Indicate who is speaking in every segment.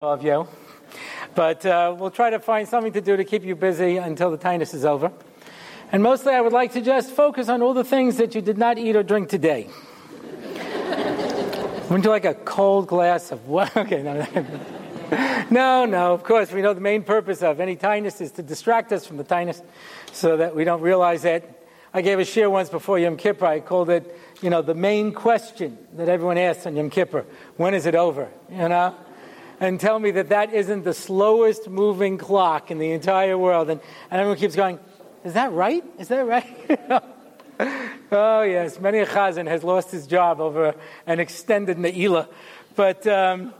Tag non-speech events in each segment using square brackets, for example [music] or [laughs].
Speaker 1: of you. But uh, we'll try to find something to do to keep you busy until the taanis is over. And mostly, I would like to just focus on all the things that you did not eat or drink today. [laughs] Wouldn't you like a cold glass of what? [laughs] Okay, no, [laughs] no, no. Of course, we know the main purpose of any taanis is to distract us from the taanis, so that we don't realize that. I gave a shiur once before Yom Kippur. I called it, you know, the main question that everyone asks on Yom Kippur: When is it over? You know and tell me that that isn't the slowest moving clock in the entire world. And, and everyone keeps going, Is that right? Is that right? [laughs] oh, yes. Many a chazan has lost his job over an extended Ne'ilah. But um,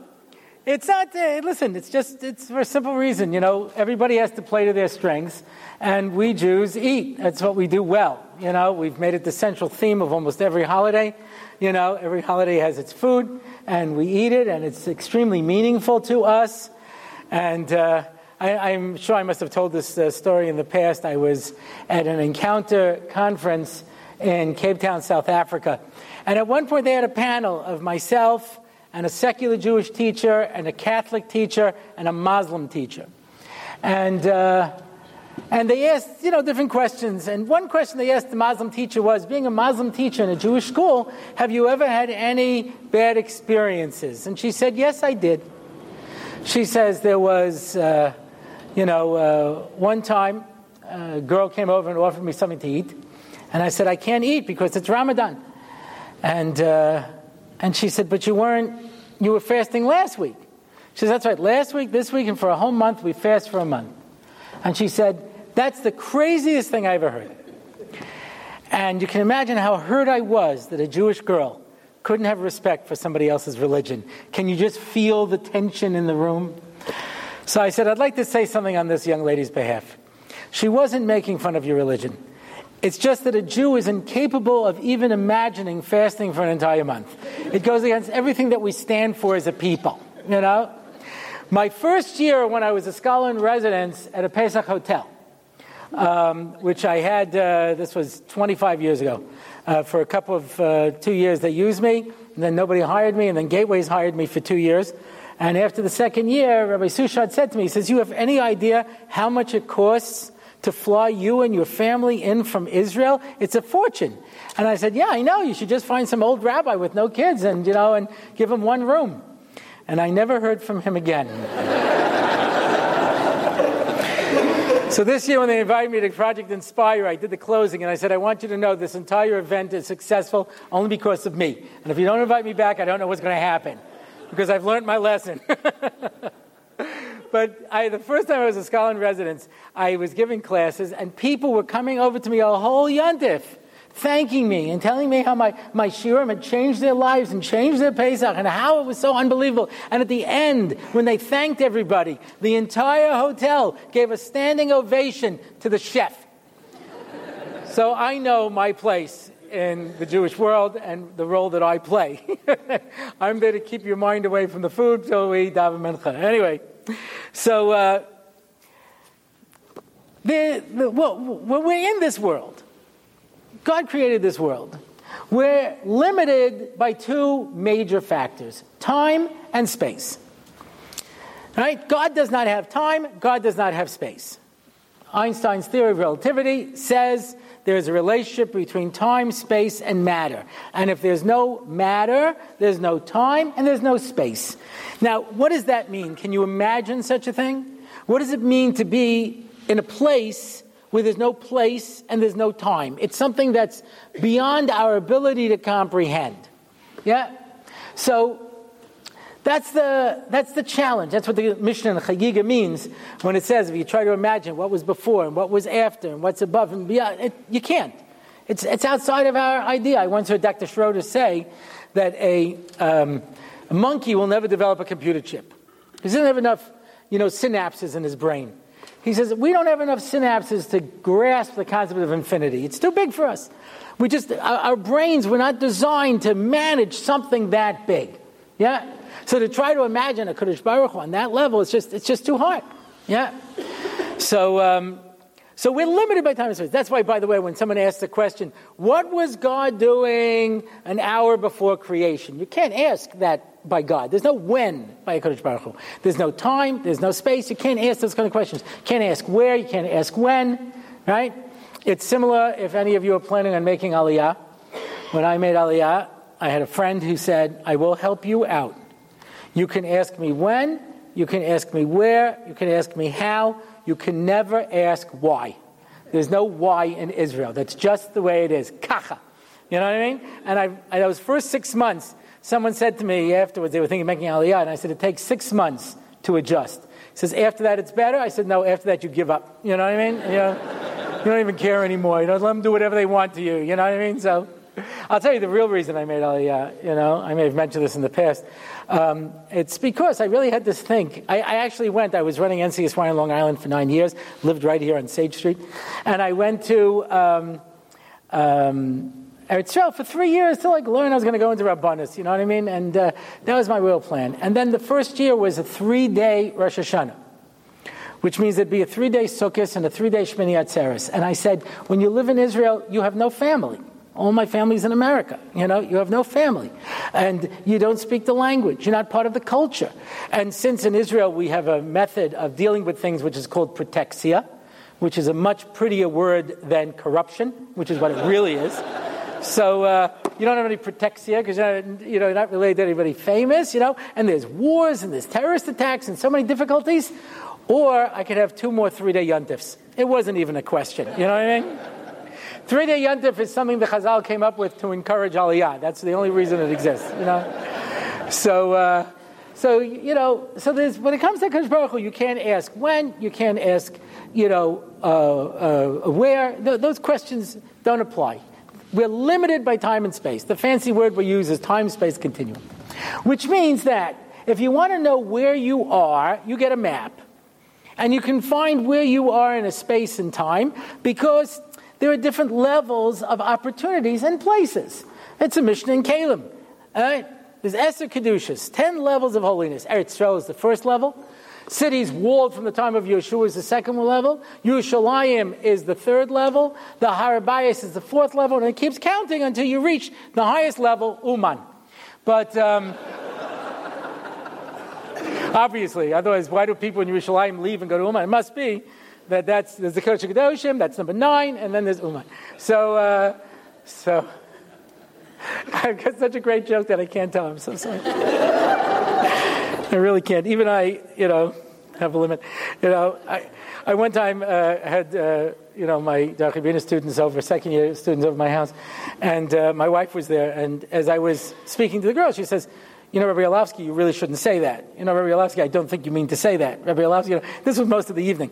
Speaker 1: it's not, uh, listen, it's just, it's for a simple reason. You know, everybody has to play to their strengths, and we Jews eat. That's what we do well. You know, we've made it the central theme of almost every holiday. You know, every holiday has its food, and we eat it, and it's extremely meaningful to us. And uh, I, am sure I must have told this uh, story in the past. I was at an encounter conference in Cape Town, South Africa. And at one point, they had a panel of myself and a secular Jewish teacher, and a Catholic teacher, and a Muslim teacher. And uh, and they asked, you know, different questions. And one question they asked the Muslim teacher was, being a Muslim teacher in a Jewish school, have you ever had any bad experiences? And she said, yes, I did. She says there was, uh, you know, uh, one time a girl came over and offered me something to eat. And I said, I can't eat because it's Ramadan. And, uh, and she said, but you weren't, you were fasting last week. She says, that's right, last week, this week, and for a whole month, we fast for a month. And she said, that's the craziest thing I ever heard. And you can imagine how hurt I was that a Jewish girl couldn't have respect for somebody else's religion. Can you just feel the tension in the room? So I said, I'd like to say something on this young lady's behalf. She wasn't making fun of your religion. It's just that a Jew is incapable of even imagining fasting for an entire month. It goes against everything that we stand for as a people, you know? My first year when I was a scholar in residence at a Pesach hotel, um, which I had, uh, this was 25 years ago. Uh, for a couple of uh, two years, they used me, and then nobody hired me, and then Gateways hired me for two years. And after the second year, Rabbi Suchard said to me, he says, You have any idea how much it costs to fly you and your family in from Israel? It's a fortune. And I said, Yeah, I know. You should just find some old rabbi with no kids and, you know, and give him one room. And I never heard from him again. [laughs] So this year, when they invited me to Project Inspire, I did the closing, and I said, I want you to know this entire event is successful only because of me. And if you don't invite me back, I don't know what's going to happen because I've learned my lesson. [laughs] but I, the first time I was a scholar in residence, I was giving classes, and people were coming over to me a whole yontif thanking me and telling me how my, my shiurim had changed their lives and changed their Pesach and how it was so unbelievable. And at the end, when they thanked everybody, the entire hotel gave a standing ovation to the chef. so I know my place in the Jewish world and the role that I play. [laughs] I'm there to keep your mind away from the food till we daven mincha. Anyway, so uh, the, the, well, we're in this world. God created this world. We're limited by two major factors time and space. Right? God does not have time, God does not have space. Einstein's theory of relativity says there's a relationship between time, space, and matter. And if there's no matter, there's no time, and there's no space. Now, what does that mean? Can you imagine such a thing? What does it mean to be in a place where there's no place and there's no time. It's something that's beyond our ability to comprehend. Yeah? So that's the, that's the challenge. That's what the Mishnah in Chagiga means when it says if you try to imagine what was before and what was after and what's above and beyond, it, you can't. It's, it's outside of our idea. I once heard Dr. Schroeder say that a, um, a monkey will never develop a computer chip. because He doesn't have enough you know, synapses in his brain. He says, we don't have enough synapses to grasp the concept of infinity. It's too big for us. We just, our, brains were not designed to manage something that big. Yeah? So to try to imagine a Kodesh Baruch on that level, it's just, it's just too hard. Yeah? So, um, So we're limited by time and space. That's why, by the way, when someone asks the question, what was God doing an hour before creation? You can't ask that by God. There's no when by HaKadosh Baruch Hu. There's no time, there's no space. You can't ask those kind of questions. You can't ask where, you can't ask when, right? It's similar if any of you are planning on making Aliyah. When I made Aliyah, I had a friend who said, I will help you out. You can ask me when, you can ask me where, you can ask me how, you can never ask why. There's no why in Israel. That's just the way it is. Kacha. You know what I mean? And I, those first six months, someone said to me afterwards, they were thinking of making Aliyah, and I said, it takes six months to adjust. He says, after that it's better? I said, no, after that you give up. You know what I mean? You, know, you don't even care anymore. You know, let them do whatever they want to you. You know what I mean? So I'll tell you the real reason I made Aliyah. You know, I may have mentioned this in the past. Um, it's because I really had to think. I, I, actually went, I was running NCSY on Long Island for nine years, lived right here on Sage Street, and I went to um, um, for three years to like learn I was going to go into Rabbanis, you know what I mean? And uh, that was my real plan. And then the first year was a three day Rosh Hashanah which means it'd be a three day Sukkot and a three day Shmini Atzeres. And I said, when you live in Israel, you have no family. All my family's in America. You know, you have no family. And you don't speak the language. You're not part of the culture. And since in Israel we have a method of dealing with things which is called protexia, which is a much prettier word than corruption, which is what it really is. So uh, you don't have any protexia because you're, you know, you're not related to anybody famous, you know, and there's wars and there's terrorist attacks and so many difficulties. Or I could have two more three day yontifs. It wasn't even a question. You know what I mean? Three day yontif is something the Chazal came up with to encourage Aliyah. That's the only reason it exists, you know? So, uh, so you know, so there's, when it comes to Kodesh Baruch Hu, you can't ask when, you can't ask, you know, uh, uh, where. Th- those questions don't apply. We're limited by time and space. The fancy word we use is time space continuum, which means that if you want to know where you are, you get a map. And you can find where you are in a space and time because there are different levels of opportunities and places. It's a Mishnah in Keilim. All right? There's Eser Kedushos, 10 levels of holiness. Eretz Yisrael is the first level. Cities walled from the time of Yeshua is the second level. Yerushalayim is the third level. The Har HaBayis is the fourth level. And it keeps counting until you reach the highest level, Uman. But um, [laughs] obviously, otherwise, why do people in Yerushalayim leave and go to Uman? It must be that that's the Kodesh Kedoshim, that's number nine, and then there's Uman. So, uh, so [laughs] I've got such a great joke that I can't tell. I'm so sorry. [laughs] I really can't. Even I, you know, have a limit. You know, I, I one time uh, had, uh, you know, my Darchei Binah students over, second year students over my house, and uh, my wife was there. And as I was speaking to the girls, she says, you know, Rabbi Orlofsky, you really shouldn't say that. You know, Rabbi Orlofsky, I don't think you mean to say that. Rabbi Orlofsky, you know, this was most of the evening.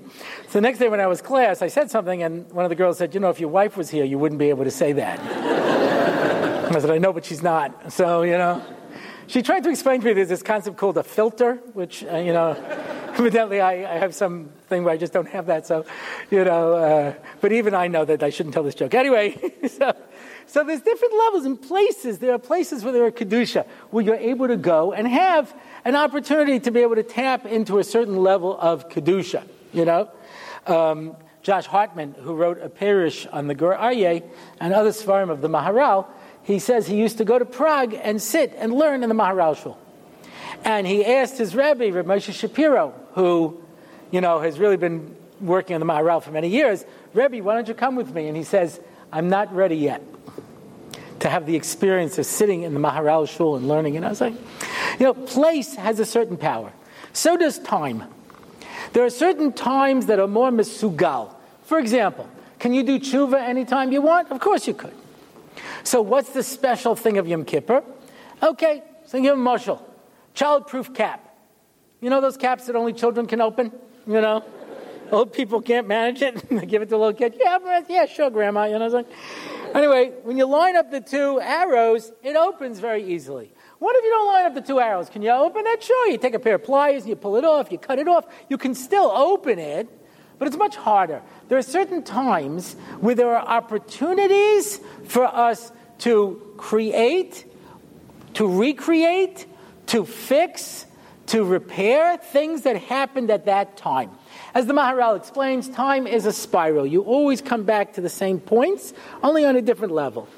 Speaker 1: So the next day when I was class, I said something, and one of the girls said, you know, if your wife was here, you wouldn't be able to say that. [laughs] I said, I know, but she's not. So, you know, she tried to explain to me there's this concept called a filter, which, uh, you know, [laughs] evidently I, I, have something where I just don't have that. So, you know, uh, but even I know that I shouldn't tell this joke. Anyway, [laughs] so so there's different levels and places. There are places where there are kedusha, where you're able to go and have an opportunity to be able to tap into a certain level of kedusha. You know, um, Josh Hartman, who wrote a perush on the Gur Aryeh and other svarim of the Maharal, he says he used to go to Prague and sit and learn in the Maharal shul. And he asked his rabbi, Rav Moshe Shapiro, who, you know, has really been working on the Maharal for many years, Rebbe, why don't you come with me? And he says, I'm not ready yet to have the experience of sitting in the Maharal Shul and learning. And I was like, you know, place has a certain power. So does time. There are certain times that are more misugal. For example, can you do tshuva anytime you want? Of course you could. So what's the special thing of Yom Kippur? Okay, so give a mushal. Child-proof cap. You know those caps that only children can open? You know? Old people can't manage it. [laughs] they give it to a little kid. Yeah, yeah, sure, grandma. You know, what I'm saying? Anyway, when you line up the two arrows, it opens very easily. What if you don't line up the two arrows? Can you open it? Sure. You take a pair of pliers and you pull it off, you cut it off. You can still open it, but it's much harder. There are certain times where there are opportunities for us to create, to recreate, to fix, to repair things that happened at that time. As the Maharal explains, time is a spiral. You always come back to the same points, only on a different level.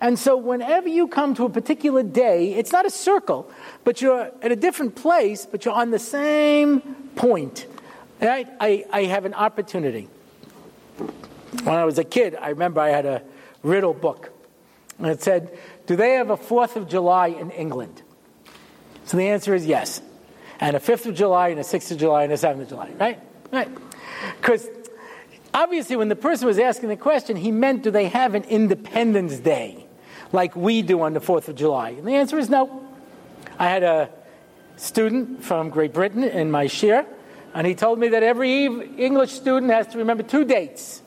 Speaker 1: And so, whenever you come to a particular day, it's not a circle, but you're at a different place, but you're on the same point. Right? I, I have an opportunity. When I was a kid, I remember I had a riddle book. And it said, Do they have a 4th of July in England? So the answer is yes. And a 5th of July, and a 6th of July, and a 7th of July, right? Right. Because obviously, when the person was asking the question, he meant, Do they have an Independence Day like we do on the 4th of July? And the answer is no. I had a student from Great Britain in my shiur, and he told me that every English student has to remember two dates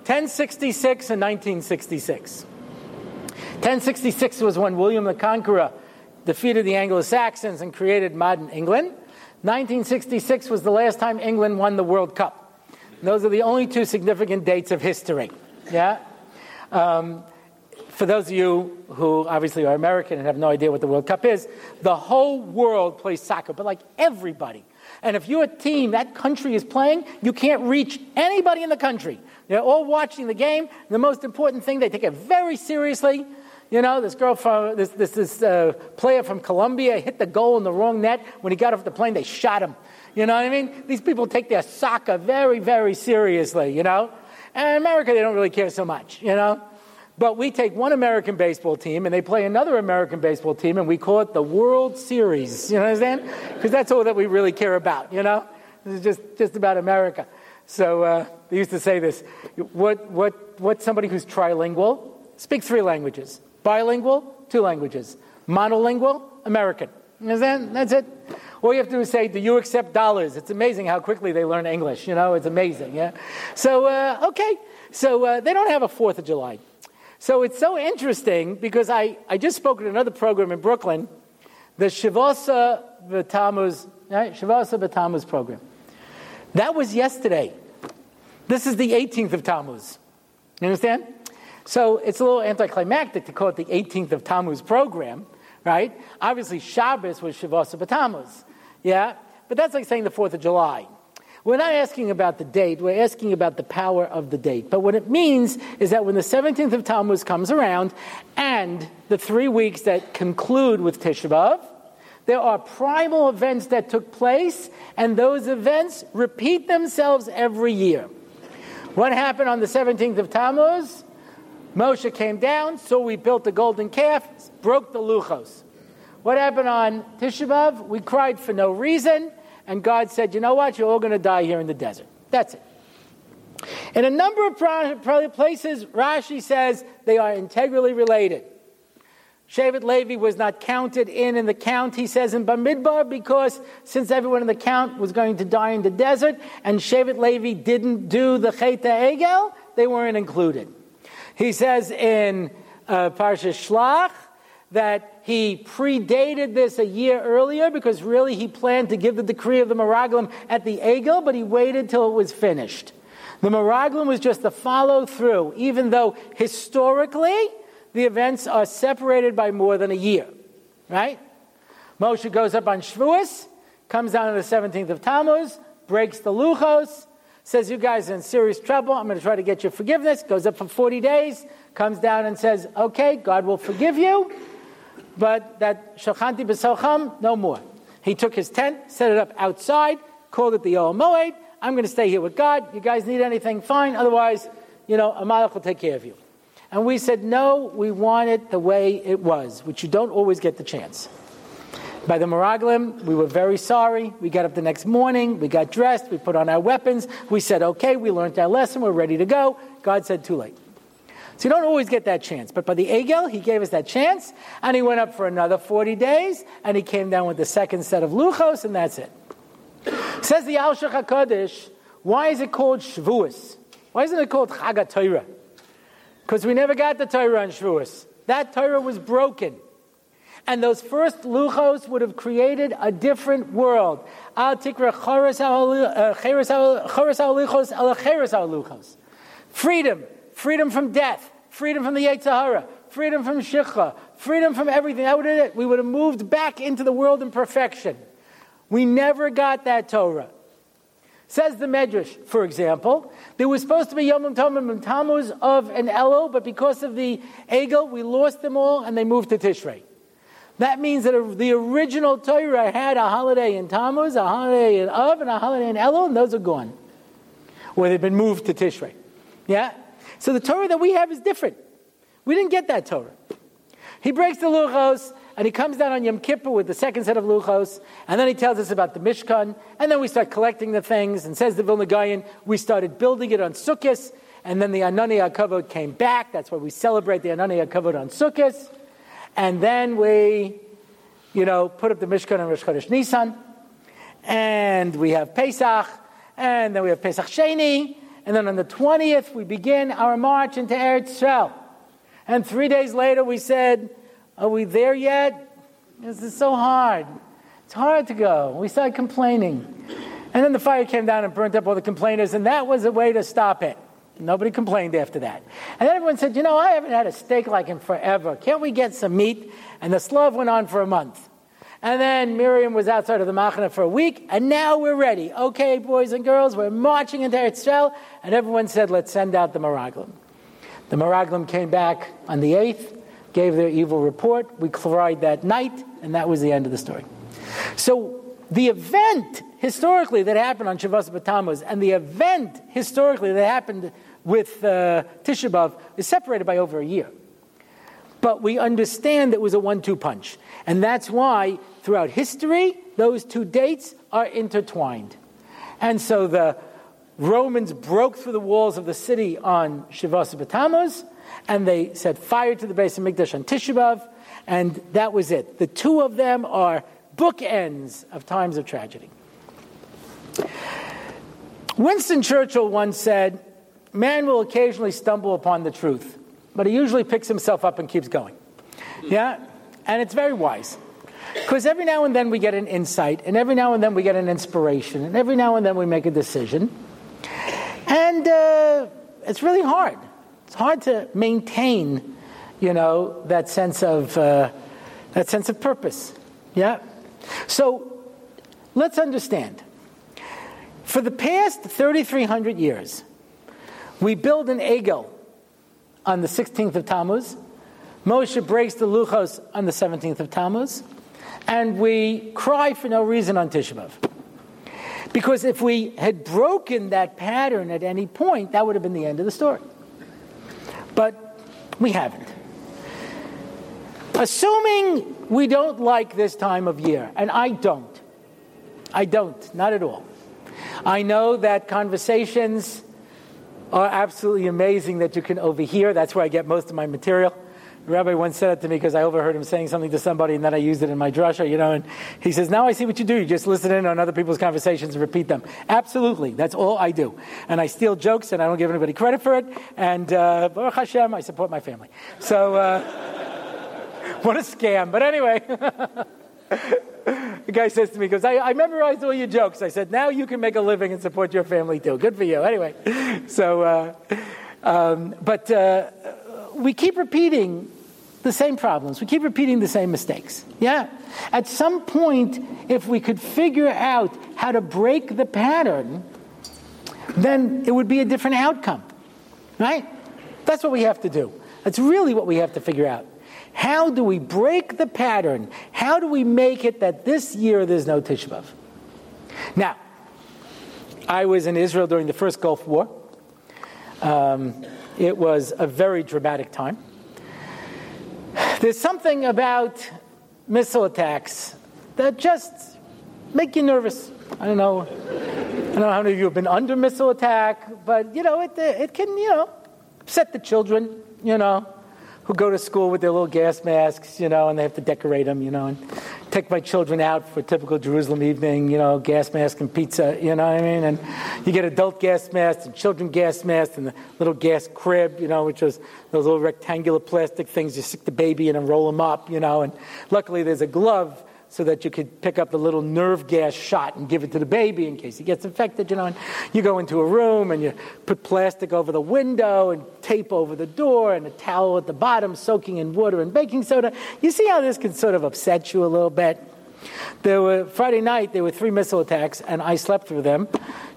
Speaker 1: 1066 and 1966. 1066 was when William the Conqueror defeated the Anglo Saxons and created modern England. 1966 was the last time England won the World Cup. Those are the only two significant dates of history. Yeah? Um, for those of you who obviously are American and have no idea what the World Cup is, the whole world plays soccer, but like everybody. And if you're a team that country is playing, you can't reach anybody in the country. They're all watching the game. The most important thing, they take it very seriously. You know, this girl from this this, this uh, player from Colombia hit the goal in the wrong net. When he got off the plane, they shot him. You know what I mean? These people take their soccer very, very seriously. You know, and in America they don't really care so much. You know, but we take one American baseball team and they play another American baseball team, and we call it the World Series. You know what I'm saying? Because that's all that we really care about. You know, this is just just about America. So uh, they used to say this what, what, what somebody who's trilingual, speaks three languages, bilingual, two languages, monolingual, American. That, that's it. All you have to do is say, Do you accept dollars? It's amazing how quickly they learn English. You know, it's amazing. Yeah. So, uh, okay. So uh, they don't have a 4th of July. So it's so interesting because I, I just spoke at another program in Brooklyn, the Shivasa V'Tammuz, right? Shivasa program. That was yesterday. This is the 18th of Tammuz. You understand? So it's a little anticlimactic to call it the 18th of Tammuz program, right? Obviously, Shabbos was Shavasa B'Tammuz. Yeah? But that's like saying the 4th of July. We're not asking about the date, we're asking about the power of the date. But what it means is that when the 17th of Tammuz comes around and the three weeks that conclude with Tisha there are primal events that took place, and those events repeat themselves every year. What happened on the 17th of Tammuz? Moshe came down, so we built the golden calf, broke the luchos. What happened on Tisha B'Av? We cried for no reason, and God said, You know what? You're all going to die here in the desert. That's it. In a number of places, Rashi says they are integrally related. Shevet Levi was not counted in in the count, he says in Bamidbar, because since everyone in the count was going to die in the desert, and Shevet Levi didn't do the Cheta Egel, they weren't included. He says in uh, Parsha Shlach that he predated this a year earlier because really he planned to give the decree of the Meraglim at the Egel, but he waited till it was finished. The Meraglim was just a follow through, even though historically the events are separated by more than a year, right? Moshe goes up on Shavuos, comes down on the 17th of Tammuz, breaks the luchos, says, You guys are in serious trouble. I'm going to try to get your forgiveness. Goes up for 40 days, comes down and says, Okay, God will forgive you, but that Shachanti B'Socham, no more. He took his tent, set it up outside, called it the Ohel Moed. I'm going to stay here with God. You guys need anything? Fine. Otherwise, you know, Amalek will take care of you. And we said, no, we want it the way it was, which you don't always get the chance. By the Meraglim, we were very sorry. We got up the next morning, we got dressed, we put on our weapons. We said, okay, we learned our lesson, we're ready to go. God said, too late. So you don't always get that chance. But by the Egel, he gave us that chance, and he went up for another 40 days, and he came down with the second set of Luchos, and that's it. Says the Al HaKodesh, why is it called Shavuos? Why isn't it called Chag Torah? Because we never got the Torah on Shavuos. That Torah was broken. And those first luchos would have created a different world. Al uh, Freedom. Freedom from death. Freedom from the Yetzirah. Freedom from Shikha. Freedom from everything. That would have, we would have moved back into the world in perfection. We never got that Torah. Says the Medrash, for example, there was supposed to be Yom Tovim and Tammuz of an Elul, but because of the Egel, we lost them all and they moved to Tishrei. That means that the original Torah had a holiday in Tammuz, a holiday in Av, and a holiday in Elul, and those are gone. Or they've been moved to Tishrei. Yeah? So the Torah that we have is different. We didn't get that Torah. He breaks the Luchos, and he comes down on Yom Kippur with the second set of luchos, and then he tells us about the Mishkan, and then we start collecting the things, and says the Vilna Gaon, we started building it on Sukkot, and then the Anani HaKavod came back. That's why we celebrate the Anani HaKavod on Sukkot. And then we, you know, put up the Mishkan on Rosh Chodesh Nisan, and we have Pesach, and then we have Pesach Sheni, and then on the 20th we begin our march into Eretz Yisrael. And three days later we said, are we there yet? This is so hard. It's hard to go. We started complaining. And then the fire came down and burnt up all the complainers, and that was a way to stop it. Nobody complained after that. And then everyone said, You know, I haven't had a steak like him forever. Can't we get some meat? And the slav went on for a month. And then Miriam was outside of the Machana for a week, and now we're ready. Okay, boys and girls, we're marching into Eretz And everyone said, Let's send out the Meraglim. The Meraglim came back on the 8th gave their evil report. We cried that night, and that was the end of the story. So the event historically that happened on Shavuos B'Tammuz and the event historically that happened with uh, Tisha B'Av is separated by over a year. But we understand it was a one-two punch, and that's why throughout history those two dates are intertwined. And so the Romans broke through the walls of the city on Shavuos B'Tammuz, and they set fire to the Beis HaMikdash on Tisha B'Av, and that was it. The two of them are bookends of times of tragedy. Winston Churchill once said, Man will occasionally stumble upon the truth, but he usually picks himself up and keeps going. Yeah? And it's very wise. Because every now and then we get an insight, and every now and then we get an inspiration, and every now and then we make a decision. And uh, it's really hard. It's hard to maintain, you know, that sense of uh, that sense of purpose. Yeah. So let's understand. For the past 3,300 years, we build an egel on the 16th of Tammuz. Moshe breaks the luchos on the 17th of Tammuz, and we cry for no reason on Tisha B'av. Because if we had broken that pattern at any point, that would have been the end of the story. But we haven't. Assuming we don't like this time of year, and I don't. I don't, not at all. I know that conversations are absolutely amazing that you can overhear. That's where I get most of my material. The rabbi once said it to me because I overheard him saying something to somebody and then I used it in my drasha, you know, and he says, Now I see what you do. You just listen in on other people's conversations and repeat them. Absolutely. That's all I do. And I steal jokes and I don't give anybody credit for it. And uh, Baruch Hashem, I support my family. So, uh, [laughs] what a scam. But anyway. [laughs] the guy says to me, he goes, I, I, memorized all your jokes. I said, now you can make a living and support your family too. Good for you. Anyway, so, uh, um, but uh, we keep repeating the same problems. We keep repeating the same mistakes. Yeah. At some point, if we could figure out how to break the pattern, then it would be a different outcome. Right? That's what we have to do. That's really what we have to figure out. How do we break the pattern? How do we make it that this year there's no Tisha B'Av? Now, I was in Israel during the first Gulf War. Um, it was a very dramatic time. There's something about missile attacks that just make you nervous. I don't know. I don't know how many of you have been under missile attack, but you know, it, it can, you know, upset the children, you know, who go to school with their little gas masks, you know, and they have to decorate them, you know, and take my children out for a typical Jerusalem evening, you know, gas mask and pizza, you know what I mean? And you get adult gas masks and children gas masks and the little gas crib, you know, which is those little rectangular plastic things you stick the baby in and roll them up, you know, and luckily there's a glove so that you could pick up the little nerve gas shot and give it to the baby in case he gets infected, you know. And you go into a room and you put plastic over the window and tape over the door and a towel at the bottom soaking in water and baking soda. You see how this can sort of upset you a little bit? There were Friday night. There were three missile attacks, and I slept through them,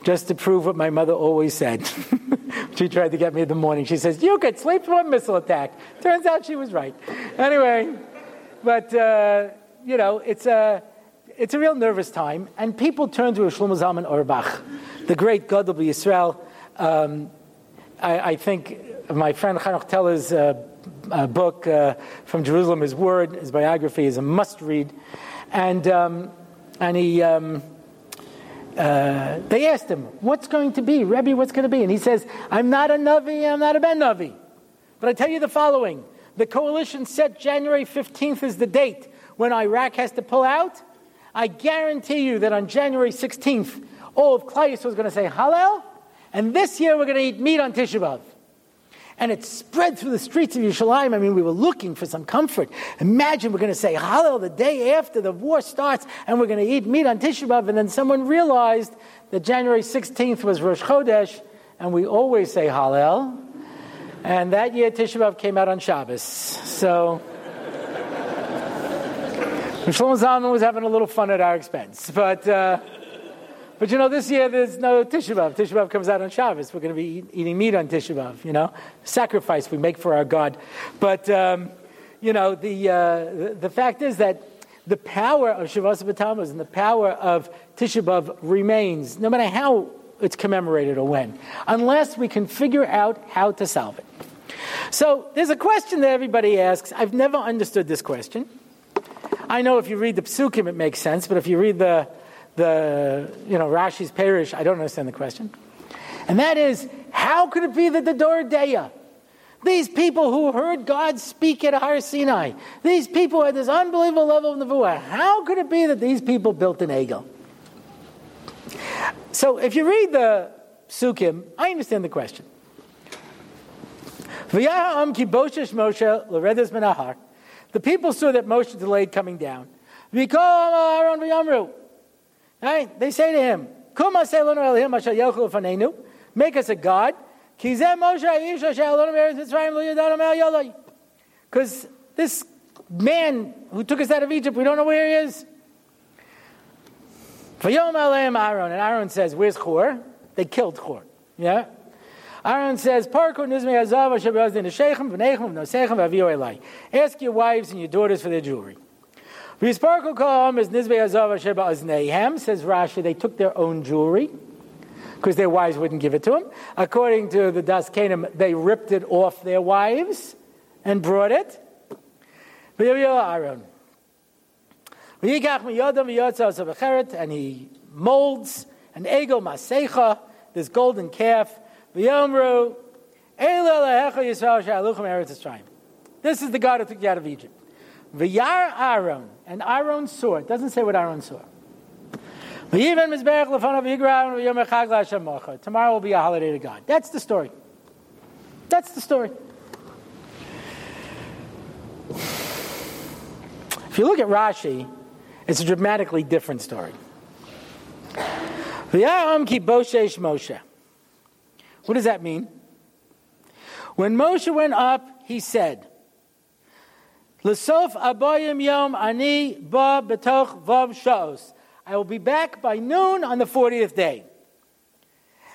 Speaker 1: just to prove what my mother always said. [laughs] she tried to get me in the morning. She says, "You could sleep through a missile attack." Turns out she was right. Anyway, but uh, you know, it's a it's a real nervous time, and people turn to Shlomo Zalman Auerbach, the great God of Yisrael. Um, I, I, think my friend Hanoch Teller's uh, uh, book uh, from Jerusalem, his word, his biography is a must read. And, um, and he, um, uh, they asked him, What's going to be? Rebbe, what's going to be? And he says, I'm not a Navi, I'm not a Ben Navi. But I tell you the following the coalition set January 15th as the date when Iraq has to pull out. I guarantee you that on January 16th, all of Klal was going to say Hallel, and this year we're going to eat meat on Tisha B'Av and it spread through the streets of Yerushalayim. I mean, we were looking for some comfort. Imagine we're going to say Hallel the day after the war starts, and we're going to eat meat on Tisha B'av, and then someone realized that January 16th was Rosh Chodesh, and we always say Hallel. And that year, Tisha B'av came out on Shabbos. So. Shlomo Zalman was having a little fun at our expense, but uh, but you know, this year there's no Tisha B'Av. Tisha B'Av comes out on Shabbos. We're going to be eat, eating meat on Tisha B'Av, you know, sacrifice we make for our God. But, um, you know, the, uh, the, the, fact is that the power of Shavuos B'Tammuz and the power of Tisha B'Av remains, no matter how it's commemorated or when, unless we can figure out how to solve it. So there's a question that everybody asks. I've never understood this question. I know if you read the psukim, it makes sense, but if you read the the, you know, Rashi's Perush, I don't understand the question. And that is, how could it be that the Dor Deya, these people who heard God speak at Har Sinai, these people at this unbelievable level of Nevuah, how could it be that these people built an Egel? So if you read the psukim, I understand the question. The people saw that Moshe delayed coming down. Right? They say to him, Make us a God. Because this man who took us out of Egypt, we don't know where he is. And Aaron says, Where's Chor? They killed Chor. Yeah? Aaron says, Ask your wives and your daughters for their jewelry. Visparkal Kalam is Nizbe Azava Sheba Aznehem, says Rashi, they took their own jewelry because their wives wouldn't give it to them. According to the Das Canaan, they ripped it off their wives and brought it. And he molds an egel masecha, this golden calf. This is the God who took you out of Egypt. V'yar Aaron, and Aaron saw. It doesn't say what Aaron saw. Tomorrow will be a holiday to God. That's the story. That's the story. If you look at Rashi, it's a dramatically different story. What does that mean? When Moshe went up, he said, L'sof abayim yom ani ba betoch vav shaos. I will be back by noon on the 40th day.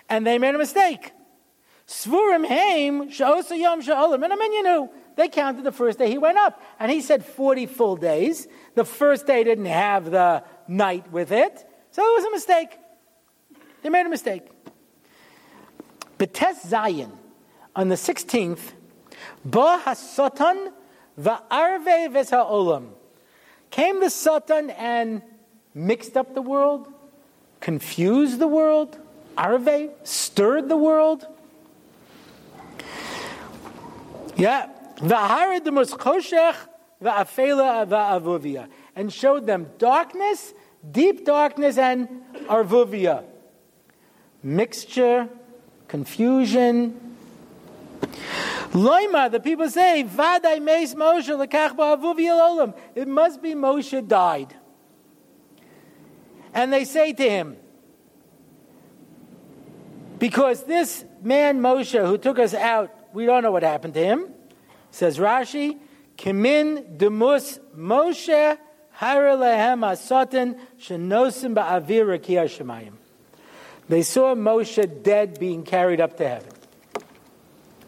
Speaker 1: And they made a mistake. Svurim heim shaosa yom sha'olim. And they counted the first day he went up. And he said 40 full days. The first day didn't have the night with it. So it was a mistake. They made a mistake. Betes Zion, on the 16th, Ba HaSatan Va'arve v'sa'olam. Came the Satan and mixed up the world, confused the world, arve, stirred the world. Yeah. V'hared the choshech va'afela va'avuvia. And showed them darkness, deep darkness, and arvuvia. Mixture, confusion, Loima, the people say, Vaday Meis Moshe lekach olam. It must be Moshe died. And they say to him, because this man Moshe who took us out, we don't know what happened to him. Says Rashi, Kimin demus Moshe Hara lehem asatan shenosim ba'avir shemayim. They saw Moshe dead being carried up to heaven.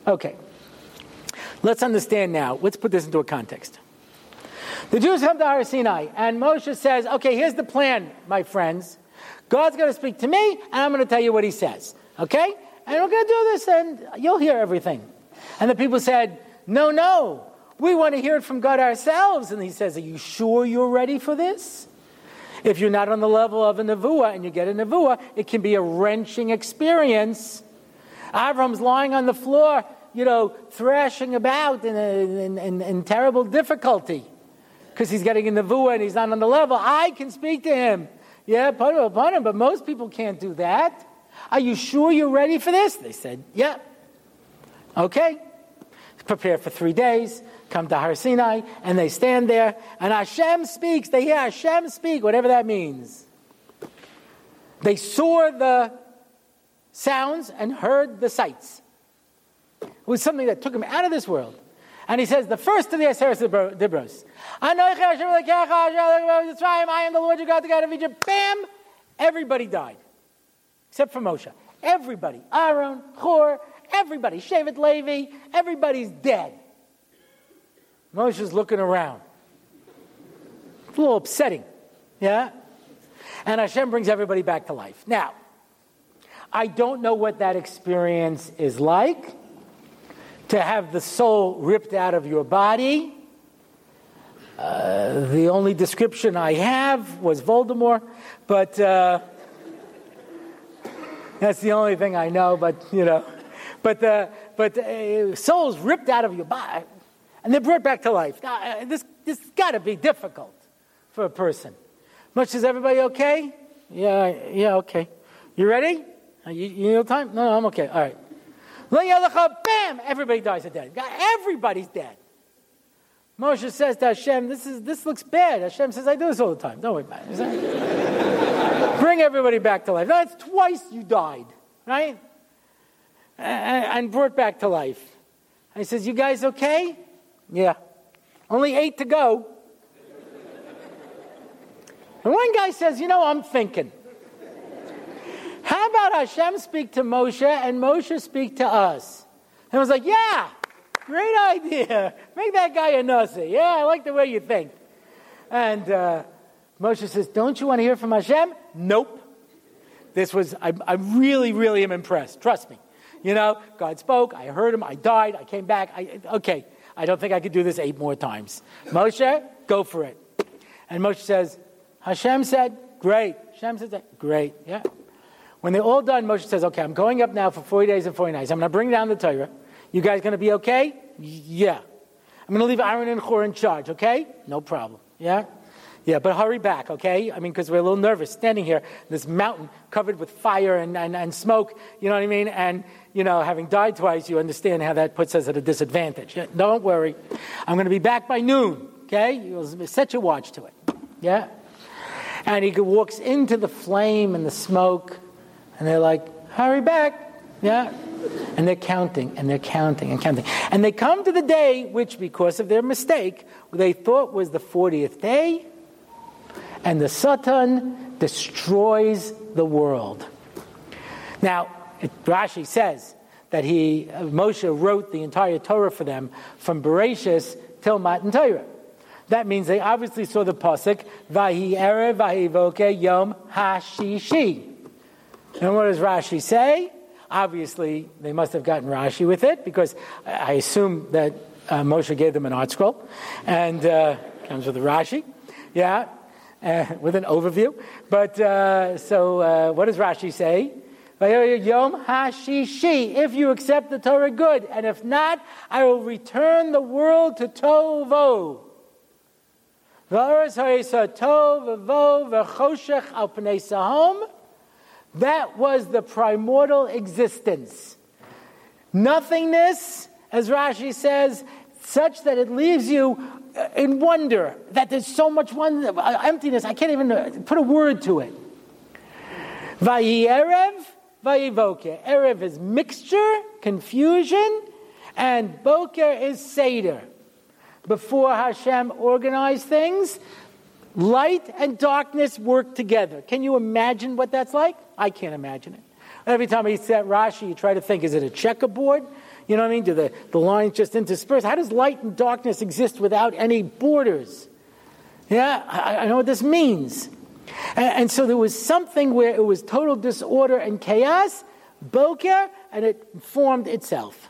Speaker 1: Okay. Let's understand now. Let's put this into a context. The Jews come to Har Sinai, and Moshe says, Okay, here's the plan, my friends. God's going to speak to me, and I'm going to tell you what he says. Okay? And we're going to do this, and you'll hear everything. And the people said, No, no. We want to hear it from God ourselves. And he says, Are you sure you're ready for this? If you're not on the level of a Nevuah and you get a Nevuah, it can be a wrenching experience. Avram's lying on the floor, you know, thrashing about in, in, in, in terrible difficulty because he's getting a Nevuah and he's not on the level. I can speak to him. Yeah, put it upon him, but most people can't do that. Are you sure you're ready for this? They said, Yeah. Okay. Prepare for three days come to Har Sinai, and they stand there, and Hashem speaks. They hear Hashem speak, whatever that means. They saw the sounds and heard the sights. It was something that took him out of this world. And he says, the first of the Aseret Dibros, I am the Lord your God, the God of Egypt. Bam! Everybody died. Except for Moshe. Everybody. Aaron, Hur, everybody. Shevet Levi, everybody's dead. Moshe's looking around. It's a little upsetting. Yeah? And Hashem brings everybody back to life. Now, I don't know what that experience is like to have the soul ripped out of your body. Uh, the only description I have was Voldemort, but uh, that's the only thing I know. But you know, but the but uh, souls ripped out of your body and they're brought back to life. Now, uh, this this got to be difficult for a person. Much is everybody okay? Yeah, yeah, okay. You ready? Uh, you, you need time? No, no, I'm okay. All right. Bam! Everybody dies dead. Everybody's dead. Moshe says to Hashem, this, is, this looks bad. Hashem says, I do this all the time. Don't worry about it. [laughs] Bring everybody back to life. That's twice you died, right? And brought back to life. I says, You guys okay? Yeah. Only eight to go. And one guy says, You know, I'm thinking. How about Hashem speak to Moshe and Moshe speak to us? And I was like, Yeah, great idea. Make that guy a nasi. Yeah, I like the way you think. And uh, Moshe says, Don't you want to hear from Hashem? Nope. This was, I, I really, really am impressed. Trust me. You know, God spoke, I heard him, I died, I came back. I, okay, I don't think I could do this eight more times. Moshe, go for it. And Moshe says, Hashem said, great. Hashem said, great. Yeah. When they're all done, Moshe says, okay, I'm going up now for 40 days and 40 nights. I'm going to bring down the Torah. You guys going to be okay? Yeah. I'm going to leave Aaron and Hur in charge, okay? No problem. Yeah? Yeah, but hurry back, okay? I mean, because we're a little nervous standing here, this mountain covered with fire and, and, and smoke, you know what I mean? And you know, having died twice, you understand how that puts us at a disadvantage. Don't worry. I'm going to be back by noon, okay? You'll set your watch to it, yeah? And he walks into the flame and the smoke, and they're like, hurry back, yeah? And they're counting, and they're counting, and counting. And they come to the day which, because of their mistake, they thought was the 40th day, and the Satan destroys the world. Now, Rashi says that he, uh, Moshe wrote the entire Torah for them from Bereshis till Matan Torah. That means they obviously saw the pasuk Vahi Erev Vahi Voke Yom Hashishi. And what does Rashi say? Obviously, they must have gotten Rashi with it because I assume that uh, Moshe gave them an ArtScroll and uh, comes with a Rashi, yeah, uh, with an overview. But uh, so, uh, what does Rashi say? Yom Hashishi. If you accept the Torah, good. And if not, I will return the world to Tovo. That was the primordial existence. Nothingness, as Rashi says, such that it leaves you in wonder, that there's so much wonder, uh, emptiness, I can't even uh, put a word to it. Vayerev, Vayivoke. Erev is mixture, confusion, and Boker is Seder. Before Hashem organized things, Light and darkness work together. Can you imagine what that's like? I can't imagine it. Every time I set Rashi, you try to think, is it a checkerboard? You know what I mean? Do the, the lines just intersperse? How does light and darkness exist without any borders? Yeah, I, I know what this means. And, and, so there was something where it was total disorder and chaos, boker, and it formed itself.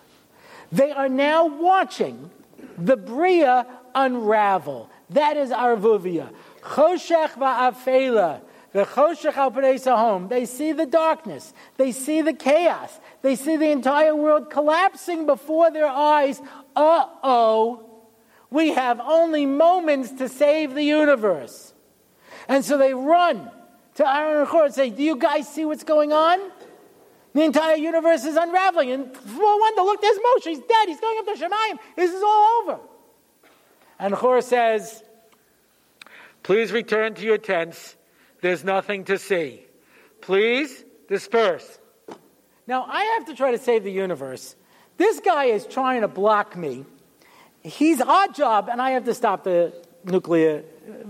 Speaker 1: They are now watching the Bria unravel. That is Arvuvia. Choshech va'afela. The choshech al home. They see the darkness. They see the chaos. They see the entire world collapsing before their eyes. Uh oh. We have only moments to save the universe. And so they run to Aaron and and say, Do you guys see what's going on? The entire universe is unraveling. And for wonder, look, there's Moshe. He's dead. He's going up to Shemayim. This is all over. And Hur says, Please return to your tents. There's nothing to see. Please disperse. Now, I have to try to save the universe. This guy is trying to block me. He's our job, and I have to stop the nuclear.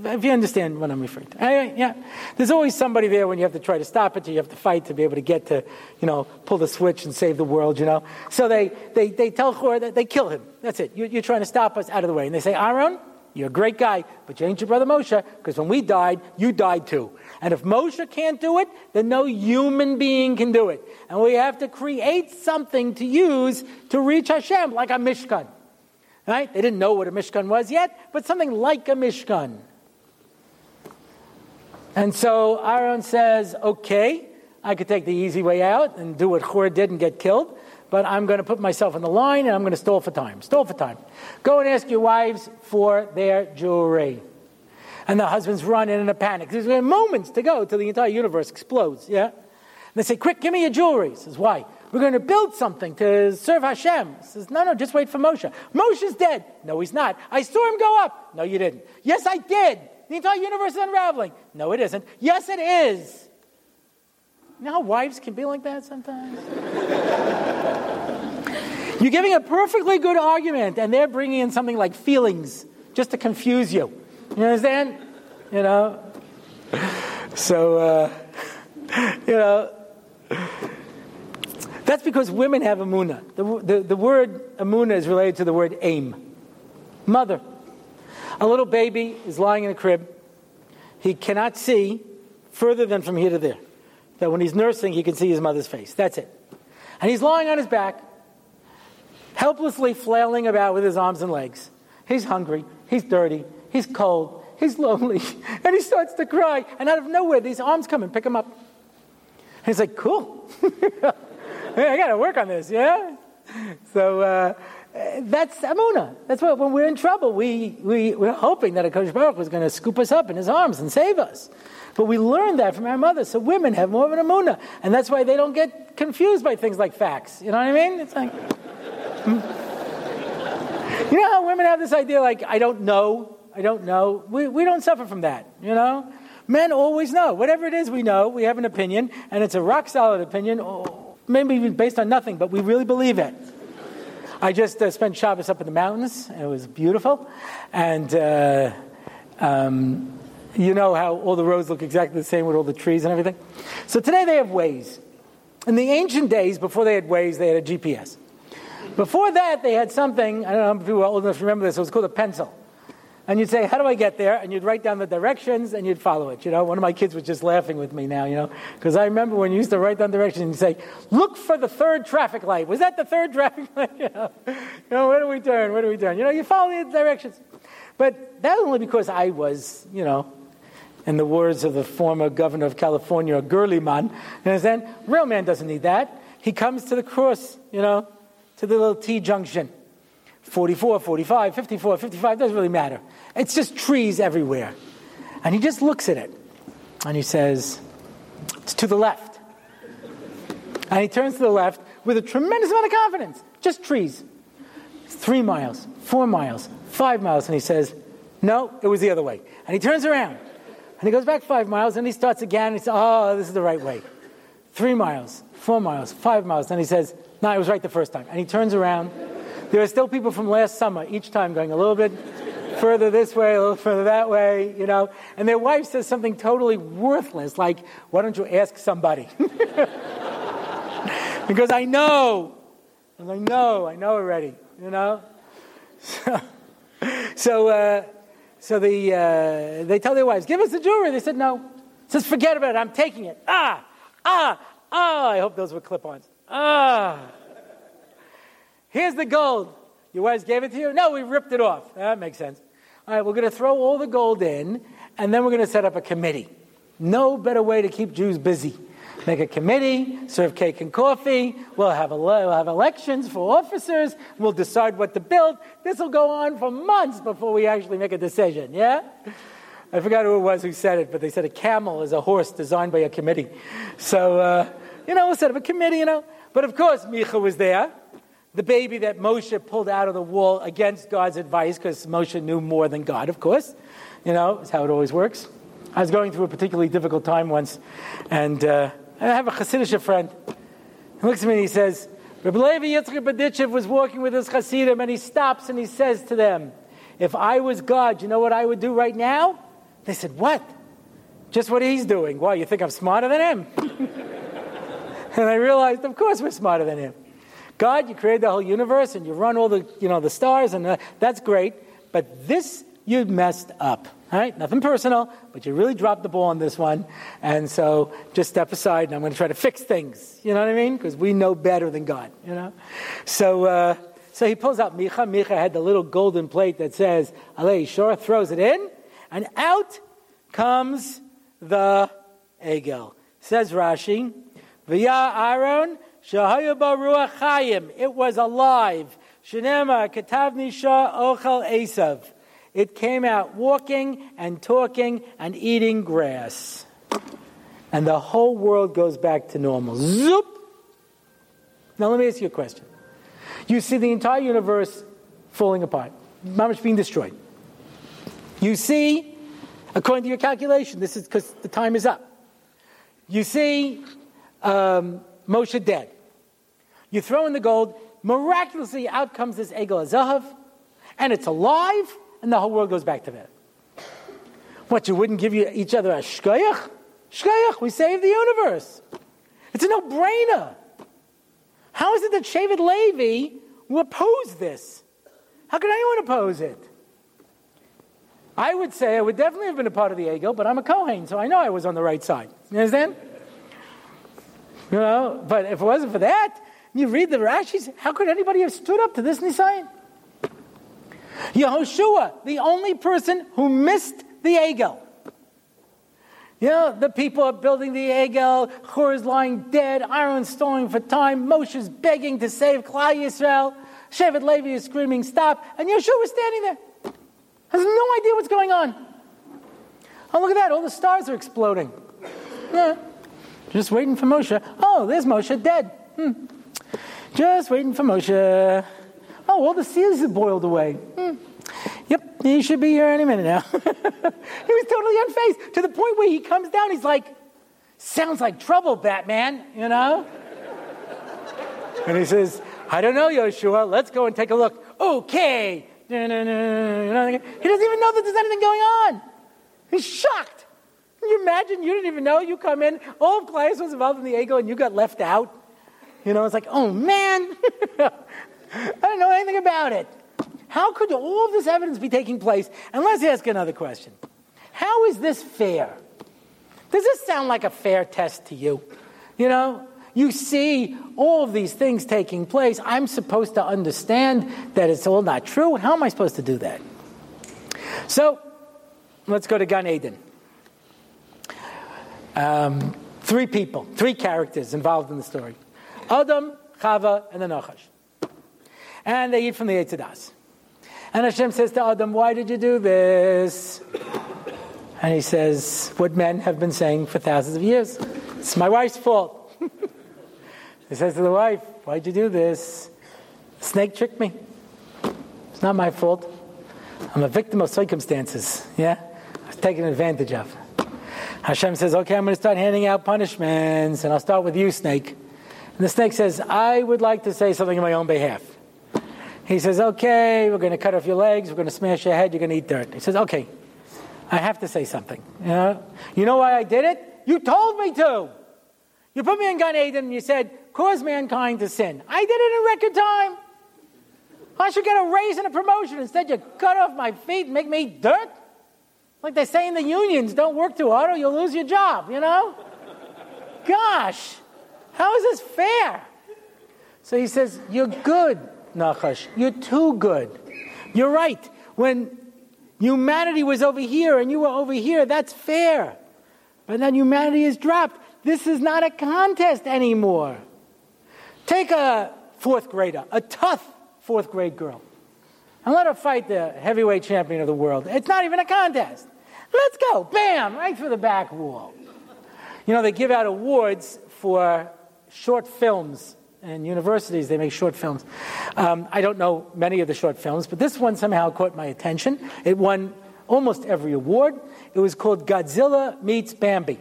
Speaker 1: If you understand what I'm referring to, yeah, there's always somebody there when you have to try to stop it. You have to fight to be able to get to, you know, pull the switch and save the world. You know, so they they they tell Hur that they kill him. That's it. You, are trying to stop us out of the way, and they say, Aaron, you're a great guy, but you ain't your brother Moshe because when we died, you died too. And if Moshe can't do it, then no human being can do it. And we have to create something to use to reach Hashem, like a Mishkan. Right? They didn't know what a Mishkan was yet, but something like a Mishkan. And so Aaron says, okay, I could take the easy way out and do what Hur did and get killed, but I'm going to put myself in the line and I'm going to stall for time. Stall for time. Go and ask your wives for their jewelry. And the husbands run in in a panic. There's moments to go till the entire universe explodes. Yeah? And they say, Quick, give me your jewelry. He says, Why? We're going to build something to serve Hashem. He says, No, no, just wait for Moshe. Moshe's dead. No, he's not. I saw him go up. No, you didn't. Yes, I did. The entire universe is unraveling. No, it isn't. Yes, it is. You know how wives can be like that sometimes? You're giving a perfectly good argument, and they're bringing in something like feelings just to confuse you. You understand? You know? So, uh, you know, that's because women have amuna. The, the, the word amuna is related to the word aim. Mother. A little baby is lying in a crib. He cannot see further than from here to there. That when he's nursing, he can see his mother's face. That's it. And he's lying on his back, helplessly flailing about with his arms and legs. He's hungry. He's dirty. He's cold. He's lonely. [laughs] And he starts to cry. And out of nowhere, these arms come and pick him up. And he's like, cool. [laughs] I got to work on this, yeah? So uh, that's Amuna. That's what, when we're in trouble, we, we, we're hoping that a Baruch was going to scoop us up in his arms and save us. But we learned that from our mother. So women have more of an Amuna. And that's why they don't get confused by things like facts. You know what I mean? It's like. Hmm. You know how women have this idea like, I don't know, I don't know? We, we don't suffer from that, you know? Men always know. Whatever it is we know, we have an opinion, and it's a rock solid opinion, maybe even based on nothing, but we really believe it. I just uh, spent Shabbos up in the mountains, and it was beautiful. And uh, um, you know how all the roads look exactly the same with all the trees and everything? So today they have Waze. In the ancient days, before they had Waze, they had a GPS. Before that, they had something, I don't know if people are old enough to remember this, it was called a pencil. And you'd say, How do I get there? And you'd write down the directions and you'd follow it. You know, one of my kids was just laughing with me now, you know, because I remember when you used to write down directions and you'd say, Look for the third traffic light. Was that the third [laughs] traffic light? you, know, you know, where do we turn? Where do we turn? You know, you follow the directions. But that was only because I was, you know, in the words of the former governor of California, Gurleyman. You understand? Real man doesn't need that. He comes to the cross, you know, to the little T junction. 44, 45, 54, 55, doesn't really matter. It's just trees everywhere. And he just looks at it and he says, It's to the left. And he turns to the left with a tremendous amount of confidence. Just trees. Three miles, four miles, five miles. And he says, No, it was the other way. And he turns around and he goes back five miles and he starts again. And he says, Oh, this is the right way. Three miles, four miles, five miles. And he says, No, it was right the first time. And he turns around. There are still people from last summer, each time going a little bit further this way, a little further that way, you know. And their wife says something totally worthless, like, why don't you ask somebody? [laughs] because I know. I know, I know already, you know. [laughs] So, so, uh, so the, uh, they tell their wives, give us the jewelry. They said, no. Says, forget about it, I'm taking it. Ah, ah, ah. I hope those were clip ons. Ah. Here's the gold. Your wives gave it to you? No, we ripped it off. That makes sense. All right, we're going to throw all the gold in, and then we're going to set up a committee. No better way to keep Jews busy. Make a committee, serve cake and coffee. We'll have, we'll have elections for officers. We'll decide what to build. This will go on for months before we actually make a decision, yeah? I forgot who it was who said it, but they said a camel is a horse designed by a committee. So, uh, you know, we'll set up a committee, you know. But of course, Micha was there the baby that Moshe pulled out of the wall against God's advice, because Moshe knew more than God, of course. You know, it's how it always works. I was going through a particularly difficult time once, and uh, I have a Hasidic friend. He looks at me and he says, Rabbi Levi Yitzchak Berditchev was walking with his Hasidim, and he stops and he says to them, If I was God, you know what I would do right now? They said, What? Just what he's doing. Why, you think I'm smarter than him? [laughs] and I realized, of course, we're smarter than him. God, you created the whole universe and you run all the, you know, the stars, and uh, that's great. But this, you messed up. All right? Nothing personal, but you really dropped the ball on this one. And so just step aside and I'm going to try to fix things. You know what I mean? Because we know better than God, you know? So, uh, so he pulls out Micha. Micha had the little golden plate that says, Alei Shor, throws it in, and out comes the Egel. Says Rashi, V'ya Aaron it was alive. Shenema Katavni Shah Ochel Esav. It came out walking and talking and eating grass. And the whole world goes back to normal. Zoop! Now let me ask you a question. You see the entire universe falling apart, much being destroyed. You see, according to your calculation, this is because the time is up. You see um, Moshe dead. You throw in the gold, miraculously out comes this Egel Azahav, and it's alive, and the whole world goes back to that. What, you wouldn't give you each other a shkoyach? Shkoyach, we save the universe. It's a no-brainer. How is it that Shevet Levi will oppose this? How could anyone oppose it? I would say I would definitely have been a part of the Egel, but I'm a Kohen, so I know I was on the right side. You understand? You know, but if it wasn't for that, you read the Rashi's, how could anybody have stood up to this Nisayan? Yehoshua, the only person who missed the Egel. You know, the people are building the Egel, Hur is lying dead, Aaron's stalling for time, Moshe's begging to save Klal Yisrael, Shevet Levi is screaming, stop, and Yehoshua is standing there. Has no idea what's going on. Oh, look at that, all the stars are exploding. Yeah. Just waiting for Moshe. Oh, there's Moshe dead. Hmm. Just waiting for Moshe. Oh, all the seals have boiled away. Hmm. Yep, he should be here any minute now. [laughs] he was totally unfazed to the point where he comes down. He's like, "Sounds like trouble, Batman," you know. and he says, "I don't know, Yehoshua. Let's go and take a look." Okay. He doesn't even know that there's anything going on. He's shocked. Can you imagine? You didn't even know. You come in, all class was involved in the Egel, and you got left out. You know, it's like, oh man, [laughs] I don't know anything about it. How could all of this evidence be taking place? And let's ask another question How is this fair? Does this sound like a fair test to you? You know, you see all of these things taking place. I'm supposed to understand that it's all not true. How am I supposed to do that? So, let's go to Gan Eden. Um, three people, three characters involved in the story. Adam, Chava, and the Nachash. And they eat from the Eitz Hadas. And Hashem says to Adam, Why did you do this? And he says, What men have been saying for thousands of years. It's my wife's fault. [laughs] he says to the wife, Why'd you do this? Snake tricked me. It's not my fault. I'm a victim of circumstances. Yeah? I was taken advantage of. Hashem says, Okay, I'm going to start handing out punishments, and I'll start with you, snake. And the snake says, I would like to say something on my own behalf. He says, Okay, we're going to cut off your legs, we're going to smash your head, you're going to eat dirt. He says, Okay, I have to say something. You know, you know why I did it? You told me to. You put me in Gan Eden and you said, Cause mankind to sin. I did it in record time. I should get a raise and a promotion. Instead, you cut off my feet and make me eat dirt? Like they say in the unions, don't work too hard or you'll lose your job, you know? Gosh, how is this fair? So he says, You're good, Nachash. You're too good. You're right. When humanity was over here and you were over here, that's fair. But then humanity is dropped. This is not a contest anymore. Take a fourth grader, a tough fourth grade girl, and let her fight the heavyweight champion of the world. It's not even a contest. Let's go. Bam! Right through the back wall. You know, they give out awards for short films. And universities, they make short films. Um, I don't know many of the short films, but this one somehow caught my attention. It won almost every award. It was called Godzilla Meets Bambi.